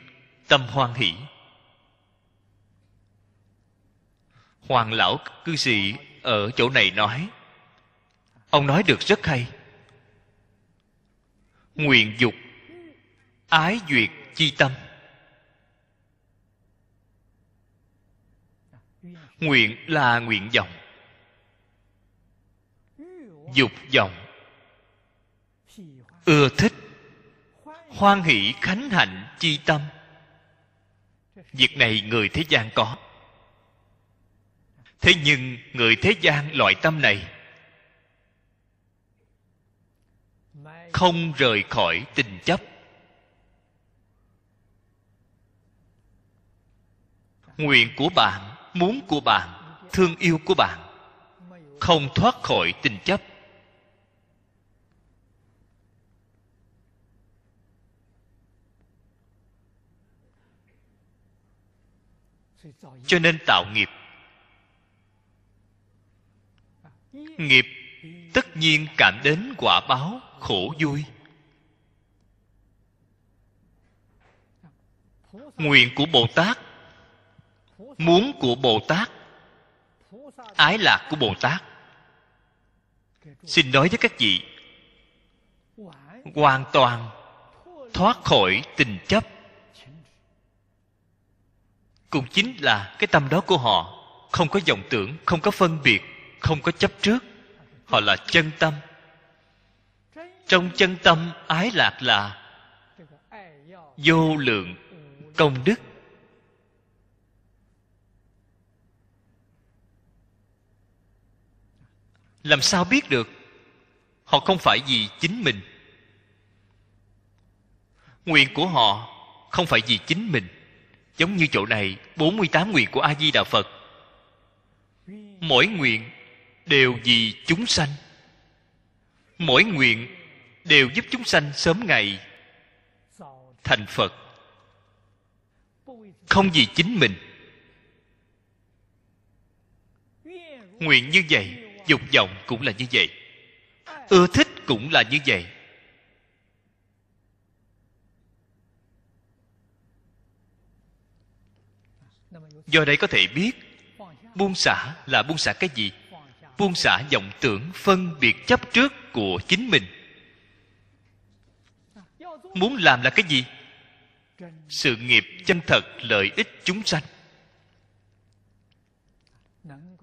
tâm hoan hỷ. Hoàng lão cư sĩ ở chỗ này nói, ông nói được rất hay. Nguyện dục, ái duyệt chi tâm. Nguyện là nguyện vọng. Dục vọng. Ưa thích hoan hỷ khánh hạnh chi tâm. Việc này người thế gian có. Thế nhưng người thế gian loại tâm này không rời khỏi tình chấp. Nguyện của bạn, muốn của bạn, thương yêu của bạn không thoát khỏi tình chấp. Cho nên tạo nghiệp. Nghiệp tất nhiên cảm đến quả báo khổ vui. Nguyện của bồ tát, muốn của bồ tát, ái lạc của bồ tát. Xin nói với các vị, hoàn toàn thoát khỏi tình chấp cũng chính là cái tâm đó của họ. Không có vọng tưởng, không có phân biệt, không có chấp trước. Họ là chân tâm. Trong chân tâm, ái lạc là vô lượng công đức. Làm sao biết được? Họ không phải vì chính mình. Nguyện của họ không phải vì chính mình giống như chỗ này 48 nguyện của a di đà phật. Mỗi nguyện đều vì chúng sanh. Mỗi nguyện đều giúp chúng sanh sớm ngày thành phật. Không vì chính mình. Nguyện như vậy, dục vọng cũng là như vậy. Ưa thích cũng là như vậy. Do đây có thể biết, buông xả là buông xả cái gì? Buông xả vọng tưởng phân biệt chấp trước của chính mình. Muốn làm là cái gì? Sự nghiệp chân thật lợi ích chúng sanh.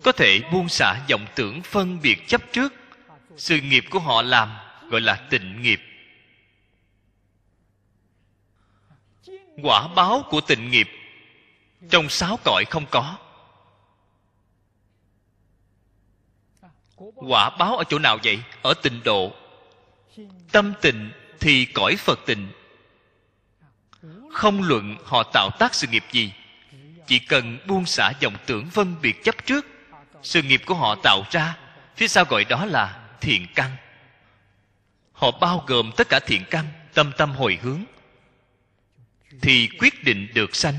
Có thể buông xả vọng tưởng phân biệt chấp trước. Sự nghiệp của họ làm gọi là tịnh nghiệp. Quả báo của tịnh nghiệp trong sáu cõi không có. Quả báo ở chỗ nào vậy? Ở tịnh độ. Tâm tịnh thì cõi phật tịnh. Không luận họ tạo tác sự nghiệp gì. Chỉ cần buông xả dòng tưởng phân biệt chấp trước, sự nghiệp của họ tạo ra, phía sau gọi đó là thiện căn. Họ bao gồm tất cả thiện căn, tâm tâm hồi hướng, thì quyết định được sanh.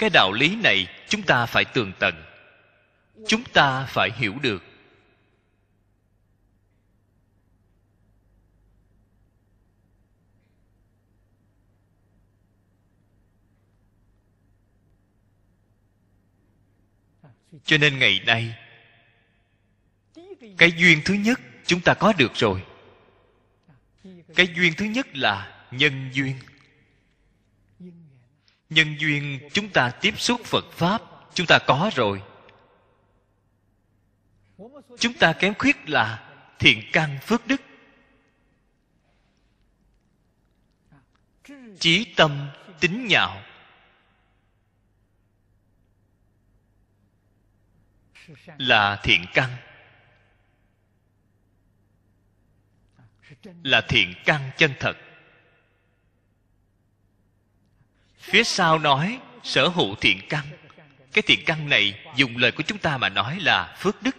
Cái đạo lý này chúng ta phải tường tận. Chúng ta phải hiểu được. Cho nên ngày nay, cái duyên thứ nhất chúng ta có được rồi. Cái duyên thứ nhất là nhân duyên nhân duyên chúng ta tiếp xúc phật pháp, chúng ta có rồi. Chúng ta kém khuyết là thiện căn phước đức. Chí tâm tính nhạo. Là thiện căn. Là thiện căn chân thật. Phía sau nói, sở hữu thiện căn. Cái thiện căn này, dùng lời của chúng ta mà nói là phước đức.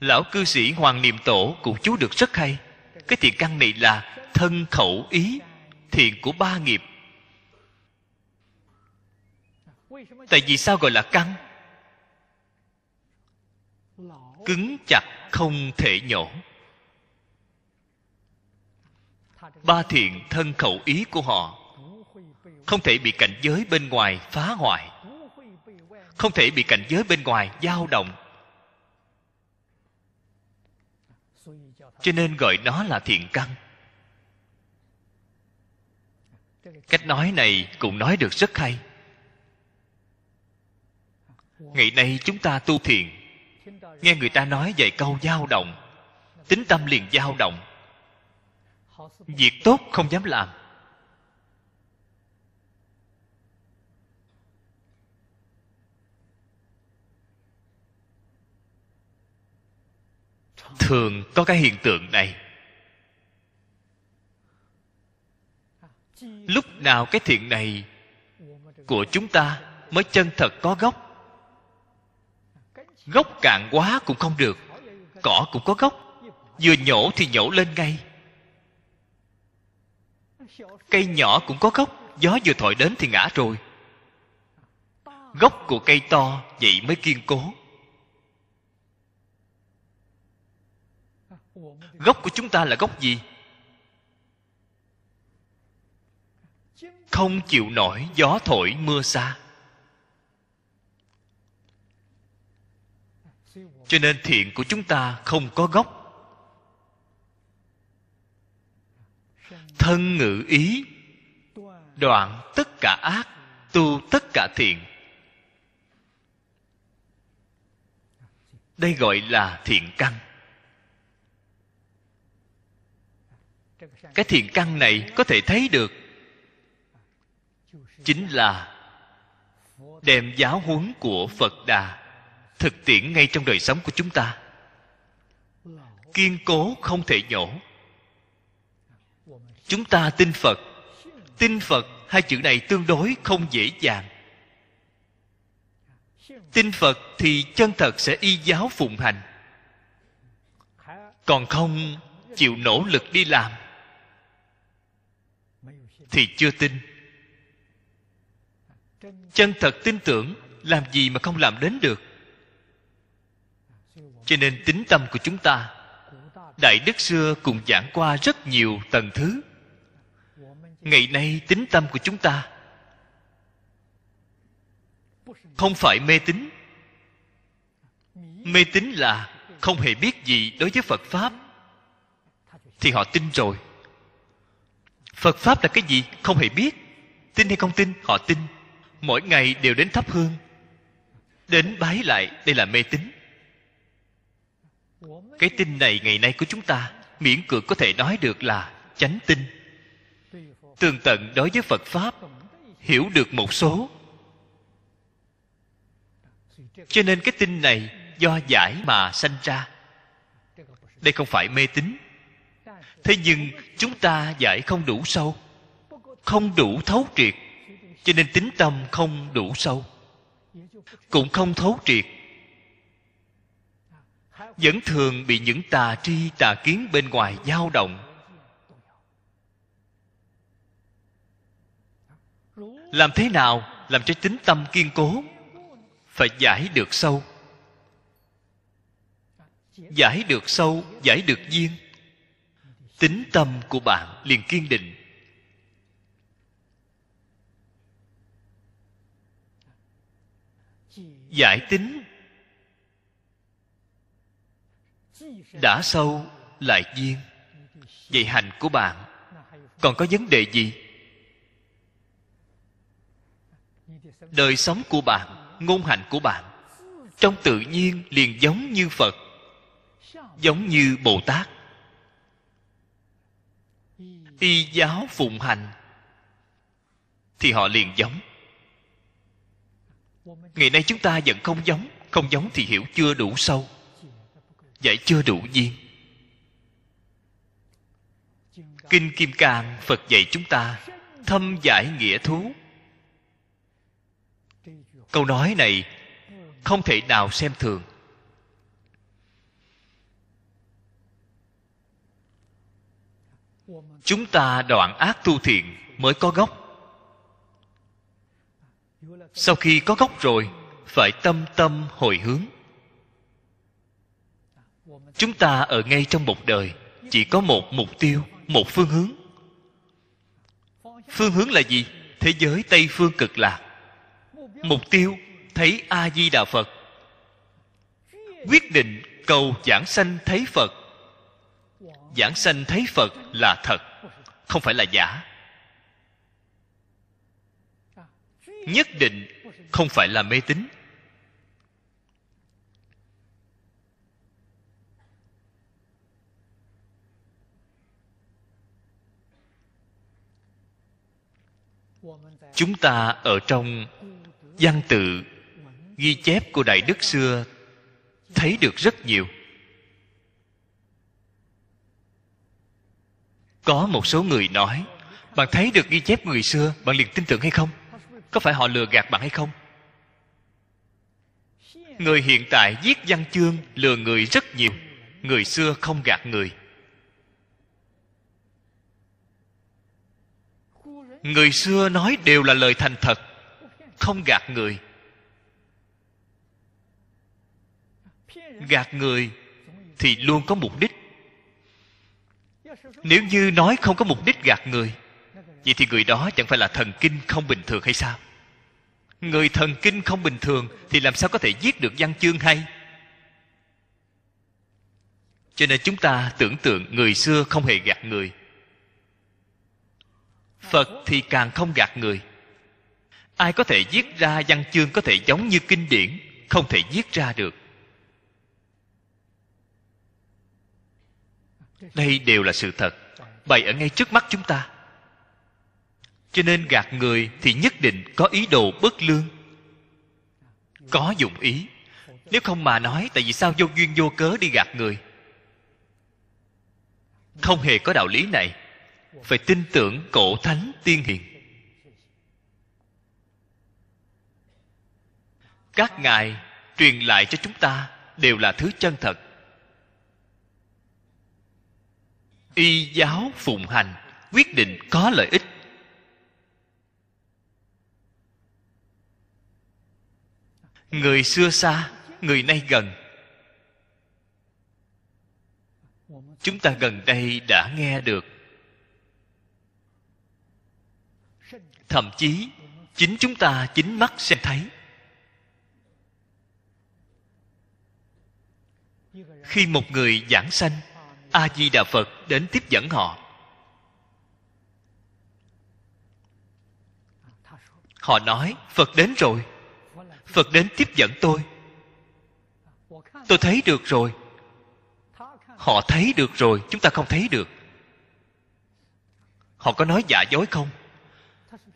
Lão cư sĩ hoàng niệm tổ cũng chú được rất hay. Cái thiện căn này là thân khẩu ý, thiện của ba nghiệp. Tại vì sao gọi là căn? Cứng chặt, không thể nhổ. Ba thiện thân khẩu ý của họ. Không thể bị cảnh giới bên ngoài phá hoại. Không thể bị cảnh giới bên ngoài dao động. Cho nên gọi nó là thiện căn. Cách nói này cũng nói được rất hay. Ngày nay chúng ta tu thiền nghe người ta nói vài câu dao động. Tính tâm liền dao động việc tốt không dám làm. Thường có cái hiện tượng này. Lúc nào cái thiện này của chúng ta mới chân thật có gốc? Gốc cạn quá cũng không được, cỏ cũng có gốc. Vừa nhổ thì nhổ lên ngay cây nhỏ cũng có gốc, gió vừa thổi đến thì ngã rồi. Gốc của cây to, vậy mới kiên cố. Gốc của chúng ta là gốc gì? Không chịu nổi, gió thổi mưa xa. Cho nên thiện của chúng ta không có gốc. Thân ngữ ý, đoạn tất cả ác, tu tất cả thiện. Đây gọi là thiện căn. Cái thiện căn này có thể thấy được chính là đem giáo huấn của phật đà thực tiễn ngay trong đời sống của chúng ta. Kiên cố không thể nhổ chúng ta tin phật. Tin phật, hai chữ này tương đối không dễ dàng. Tin phật thì chân thật sẽ y giáo phụng hành. Còn không, chịu nỗ lực đi làm, thì chưa tin. Chân thật tin tưởng, làm gì mà không làm đến được. Cho nên tính tâm của chúng ta, đại đức xưa cùng giảng qua rất nhiều tầng thứ ngày nay tính tâm của chúng ta không phải mê tín. Mê tín là không hề biết gì đối với phật pháp. Thì họ tin rồi. Phật pháp là cái gì không hề biết. Tin hay không tin, họ tin. Mỗi ngày đều đến thắp hương, đến bái lại đây là mê tín. Cái tin này ngày nay của chúng ta, miễn cưỡng có thể nói được là chánh tin tường tận đối với phật pháp, hiểu được một số. Cho nên cái tin này do giải mà sanh ra. Đây không phải mê tín. Thế nhưng chúng ta giải không đủ sâu, không đủ thấu triệt. Cho nên tính tâm không đủ sâu, cũng không thấu triệt. Vẫn thường bị những tà tri tà kiến bên ngoài dao động làm thế nào làm cho tính tâm kiên cố? Phải giải được sâu. Giải được sâu, giải được duyên. Tính tâm của bạn liền kiên định. Giải tính. Đã sâu, lại duyên. Vậy hành của bạn. Còn có vấn đề gì? Đời sống của bạn, ngôn hạnh của bạn, trong tự nhiên liền giống như phật, giống như bồ tát. Y giáo phụng hành thì họ liền giống. Ngày nay chúng ta vẫn không giống không giống thì hiểu chưa đủ sâu, giải chưa đủ duyên. Kinh kim cang phật dạy chúng ta thâm giải nghĩa thú câu nói này không thể nào xem thường. Chúng ta đoạn ác tu thiện mới có gốc. Sau khi có gốc rồi, phải tâm tâm hồi hướng. Chúng ta ở ngay trong một đời, chỉ có một mục tiêu, một phương hướng. Phương hướng là gì? Thế giới tây phương cực lạc mục tiêu, thấy a di đà phật. Quyết định cầu giảng sanh thấy phật. Giảng sanh thấy phật là thật, không phải là giả. Nhất định không phải là mê tín. Chúng ta ở trong văn tự ghi chép của đại đức xưa, thấy được rất nhiều. Có một số người nói, bạn thấy được ghi chép người xưa, bạn liền tin tưởng hay không? Có phải họ lừa gạt bạn hay không? Người hiện tại viết văn chương lừa người rất nhiều, người xưa không gạt người. Người xưa nói đều là lời thành thật không gạt người. Gạt người thì luôn có mục đích. Nếu như nói không có mục đích gạt người, vậy thì người đó chẳng phải là thần kinh không bình thường hay sao? Người thần kinh không bình thường thì làm sao có thể viết được văn chương hay? Cho nên chúng ta tưởng tượng người xưa không hề gạt người. Phật thì càng không gạt người ai có thể viết ra văn chương có thể giống như kinh điển, không thể viết ra được. Đây đều là sự thật. Bày ở ngay trước mắt chúng ta. Cho nên gạt người thì nhất định có ý đồ bất lương. Có dụng ý. Nếu không mà nói, tại vì sao vô duyên vô cớ đi gạt người? Không hề có đạo lý này. Phải tin tưởng cổ thánh tiên hiền. Các ngài truyền lại cho chúng ta đều là thứ chân thật. Y giáo phụng hành quyết định có lợi ích. Người xưa xa, người nay gần. Chúng ta gần đây đã nghe được. Thậm chí, chính chúng ta chính mắt xem thấy. Khi một người giảng sanh, a di đà phật đến tiếp dẫn họ. Họ nói, phật đến rồi. Phật đến tiếp dẫn tôi. Tôi thấy được rồi. Họ thấy được rồi, chúng ta không thấy được. Họ có nói giả dối không?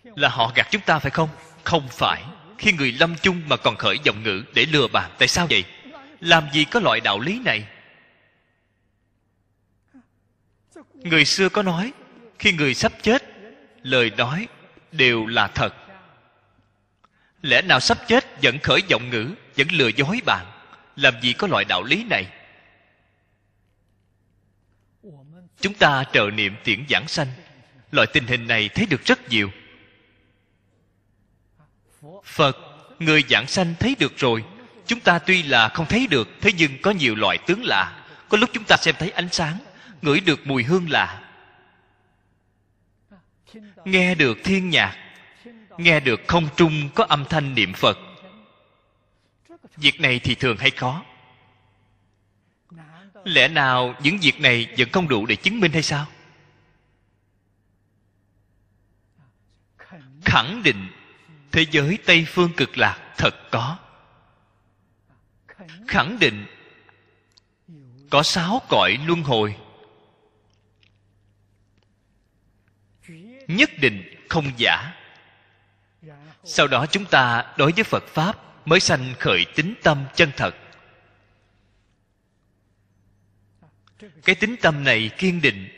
Là họ gạt chúng ta phải không? Không phải. Khi người lâm chung mà còn khởi giọng ngữ để lừa bạn tại sao vậy? Làm gì có loại đạo lý này? Người xưa có nói, khi người sắp chết, lời nói đều là thật. Lẽ nào sắp chết vẫn khởi giọng ngữ, vẫn lừa dối bạn? Làm gì có loại đạo lý này? Chúng ta trợ niệm tiễn giảng sanh. Loại tình hình này thấy được rất nhiều. Phật, người giảng sanh thấy được rồi chúng ta tuy là không thấy được, thế nhưng có nhiều loại tướng lạ. Có lúc chúng ta xem thấy ánh sáng, ngửi được mùi hương lạ. Nghe được thiên nhạc, nghe được không trung có âm thanh niệm phật. Việc này thì thường hay khó lẽ nào những việc này vẫn không đủ để chứng minh hay sao? Khẳng định, thế giới tây phương cực lạc thật có khẳng định có sáu cõi luân hồi. Nhất định không giả. Sau đó chúng ta đối với phật pháp mới sanh khởi tính tâm chân thật. Cái tính tâm này kiên định,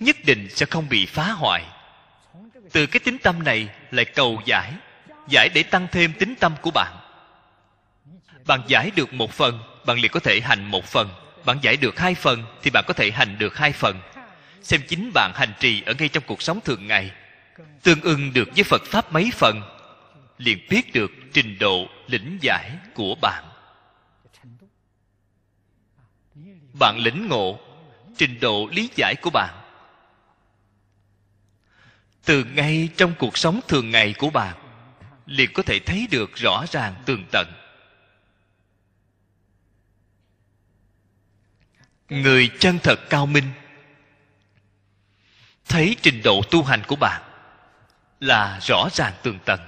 nhất định sẽ không bị phá hoại. Từ cái tính tâm này lại cầu giải giải để tăng thêm tính tâm của bạn bạn giải được một phần, bạn liền có thể hành một phần. Bạn giải được hai phần thì bạn có thể hành được hai phần. Xem chính bạn hành trì ở ngay trong cuộc sống thường ngày. Tương ưng được với phật pháp mấy phần, liền biết được trình độ lĩnh giải của bạn. Bạn lĩnh ngộ trình độ lý giải của bạn. Từ ngay trong cuộc sống thường ngày của bạn, liền có thể thấy được rõ ràng tường tận. Người chân thật cao minh. Thấy trình độ tu hành của bạn là rõ ràng tường tận.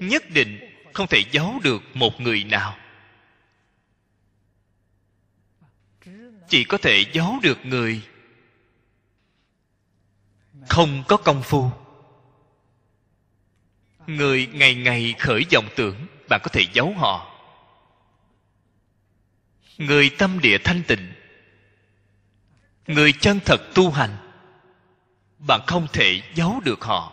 Nhất định không thể giấu được một người nào. Chỉ có thể giấu được người không có công phu. Người ngày ngày khởi vọng tưởng, bạn có thể giấu họ người tâm địa thanh tịnh. Người chân thật tu hành. Bạn không thể giấu được họ.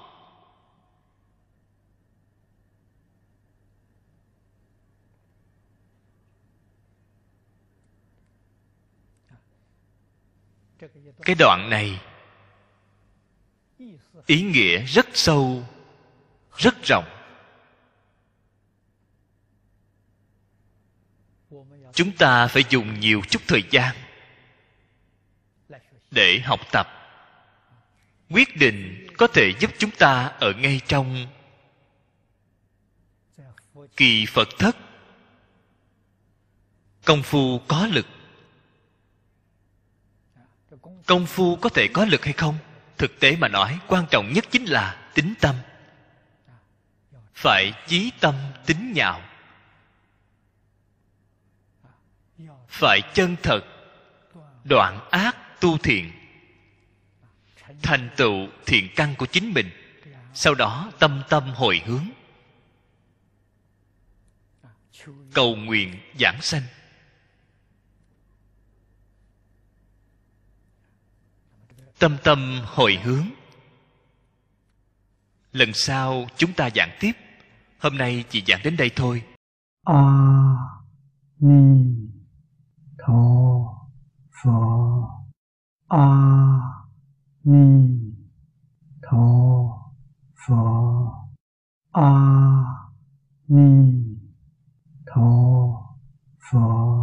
Cái đoạn này ý nghĩa rất sâu, rất rộng. Chúng ta phải dùng nhiều chút thời gian để học tập. Quyết định có thể giúp chúng ta ở ngay trong kỳ phật thất. Công phu có lực. Công phu có thể có lực hay không? Thực tế mà nói, quan trọng nhất chính là tính tâm. Phải chí tâm tính nhạo. Phải chân thật, đoạn ác tu thiện. Thành tựu thiện căn của chính mình, sau đó tâm tâm hồi hướng. Cầu nguyện giảng sanh. Tâm tâm hồi hướng. Lần sau chúng ta giảng tiếp. Hôm nay chỉ giảng đến đây thôi. A ni 陀佛阿弥陀佛阿弥陀佛。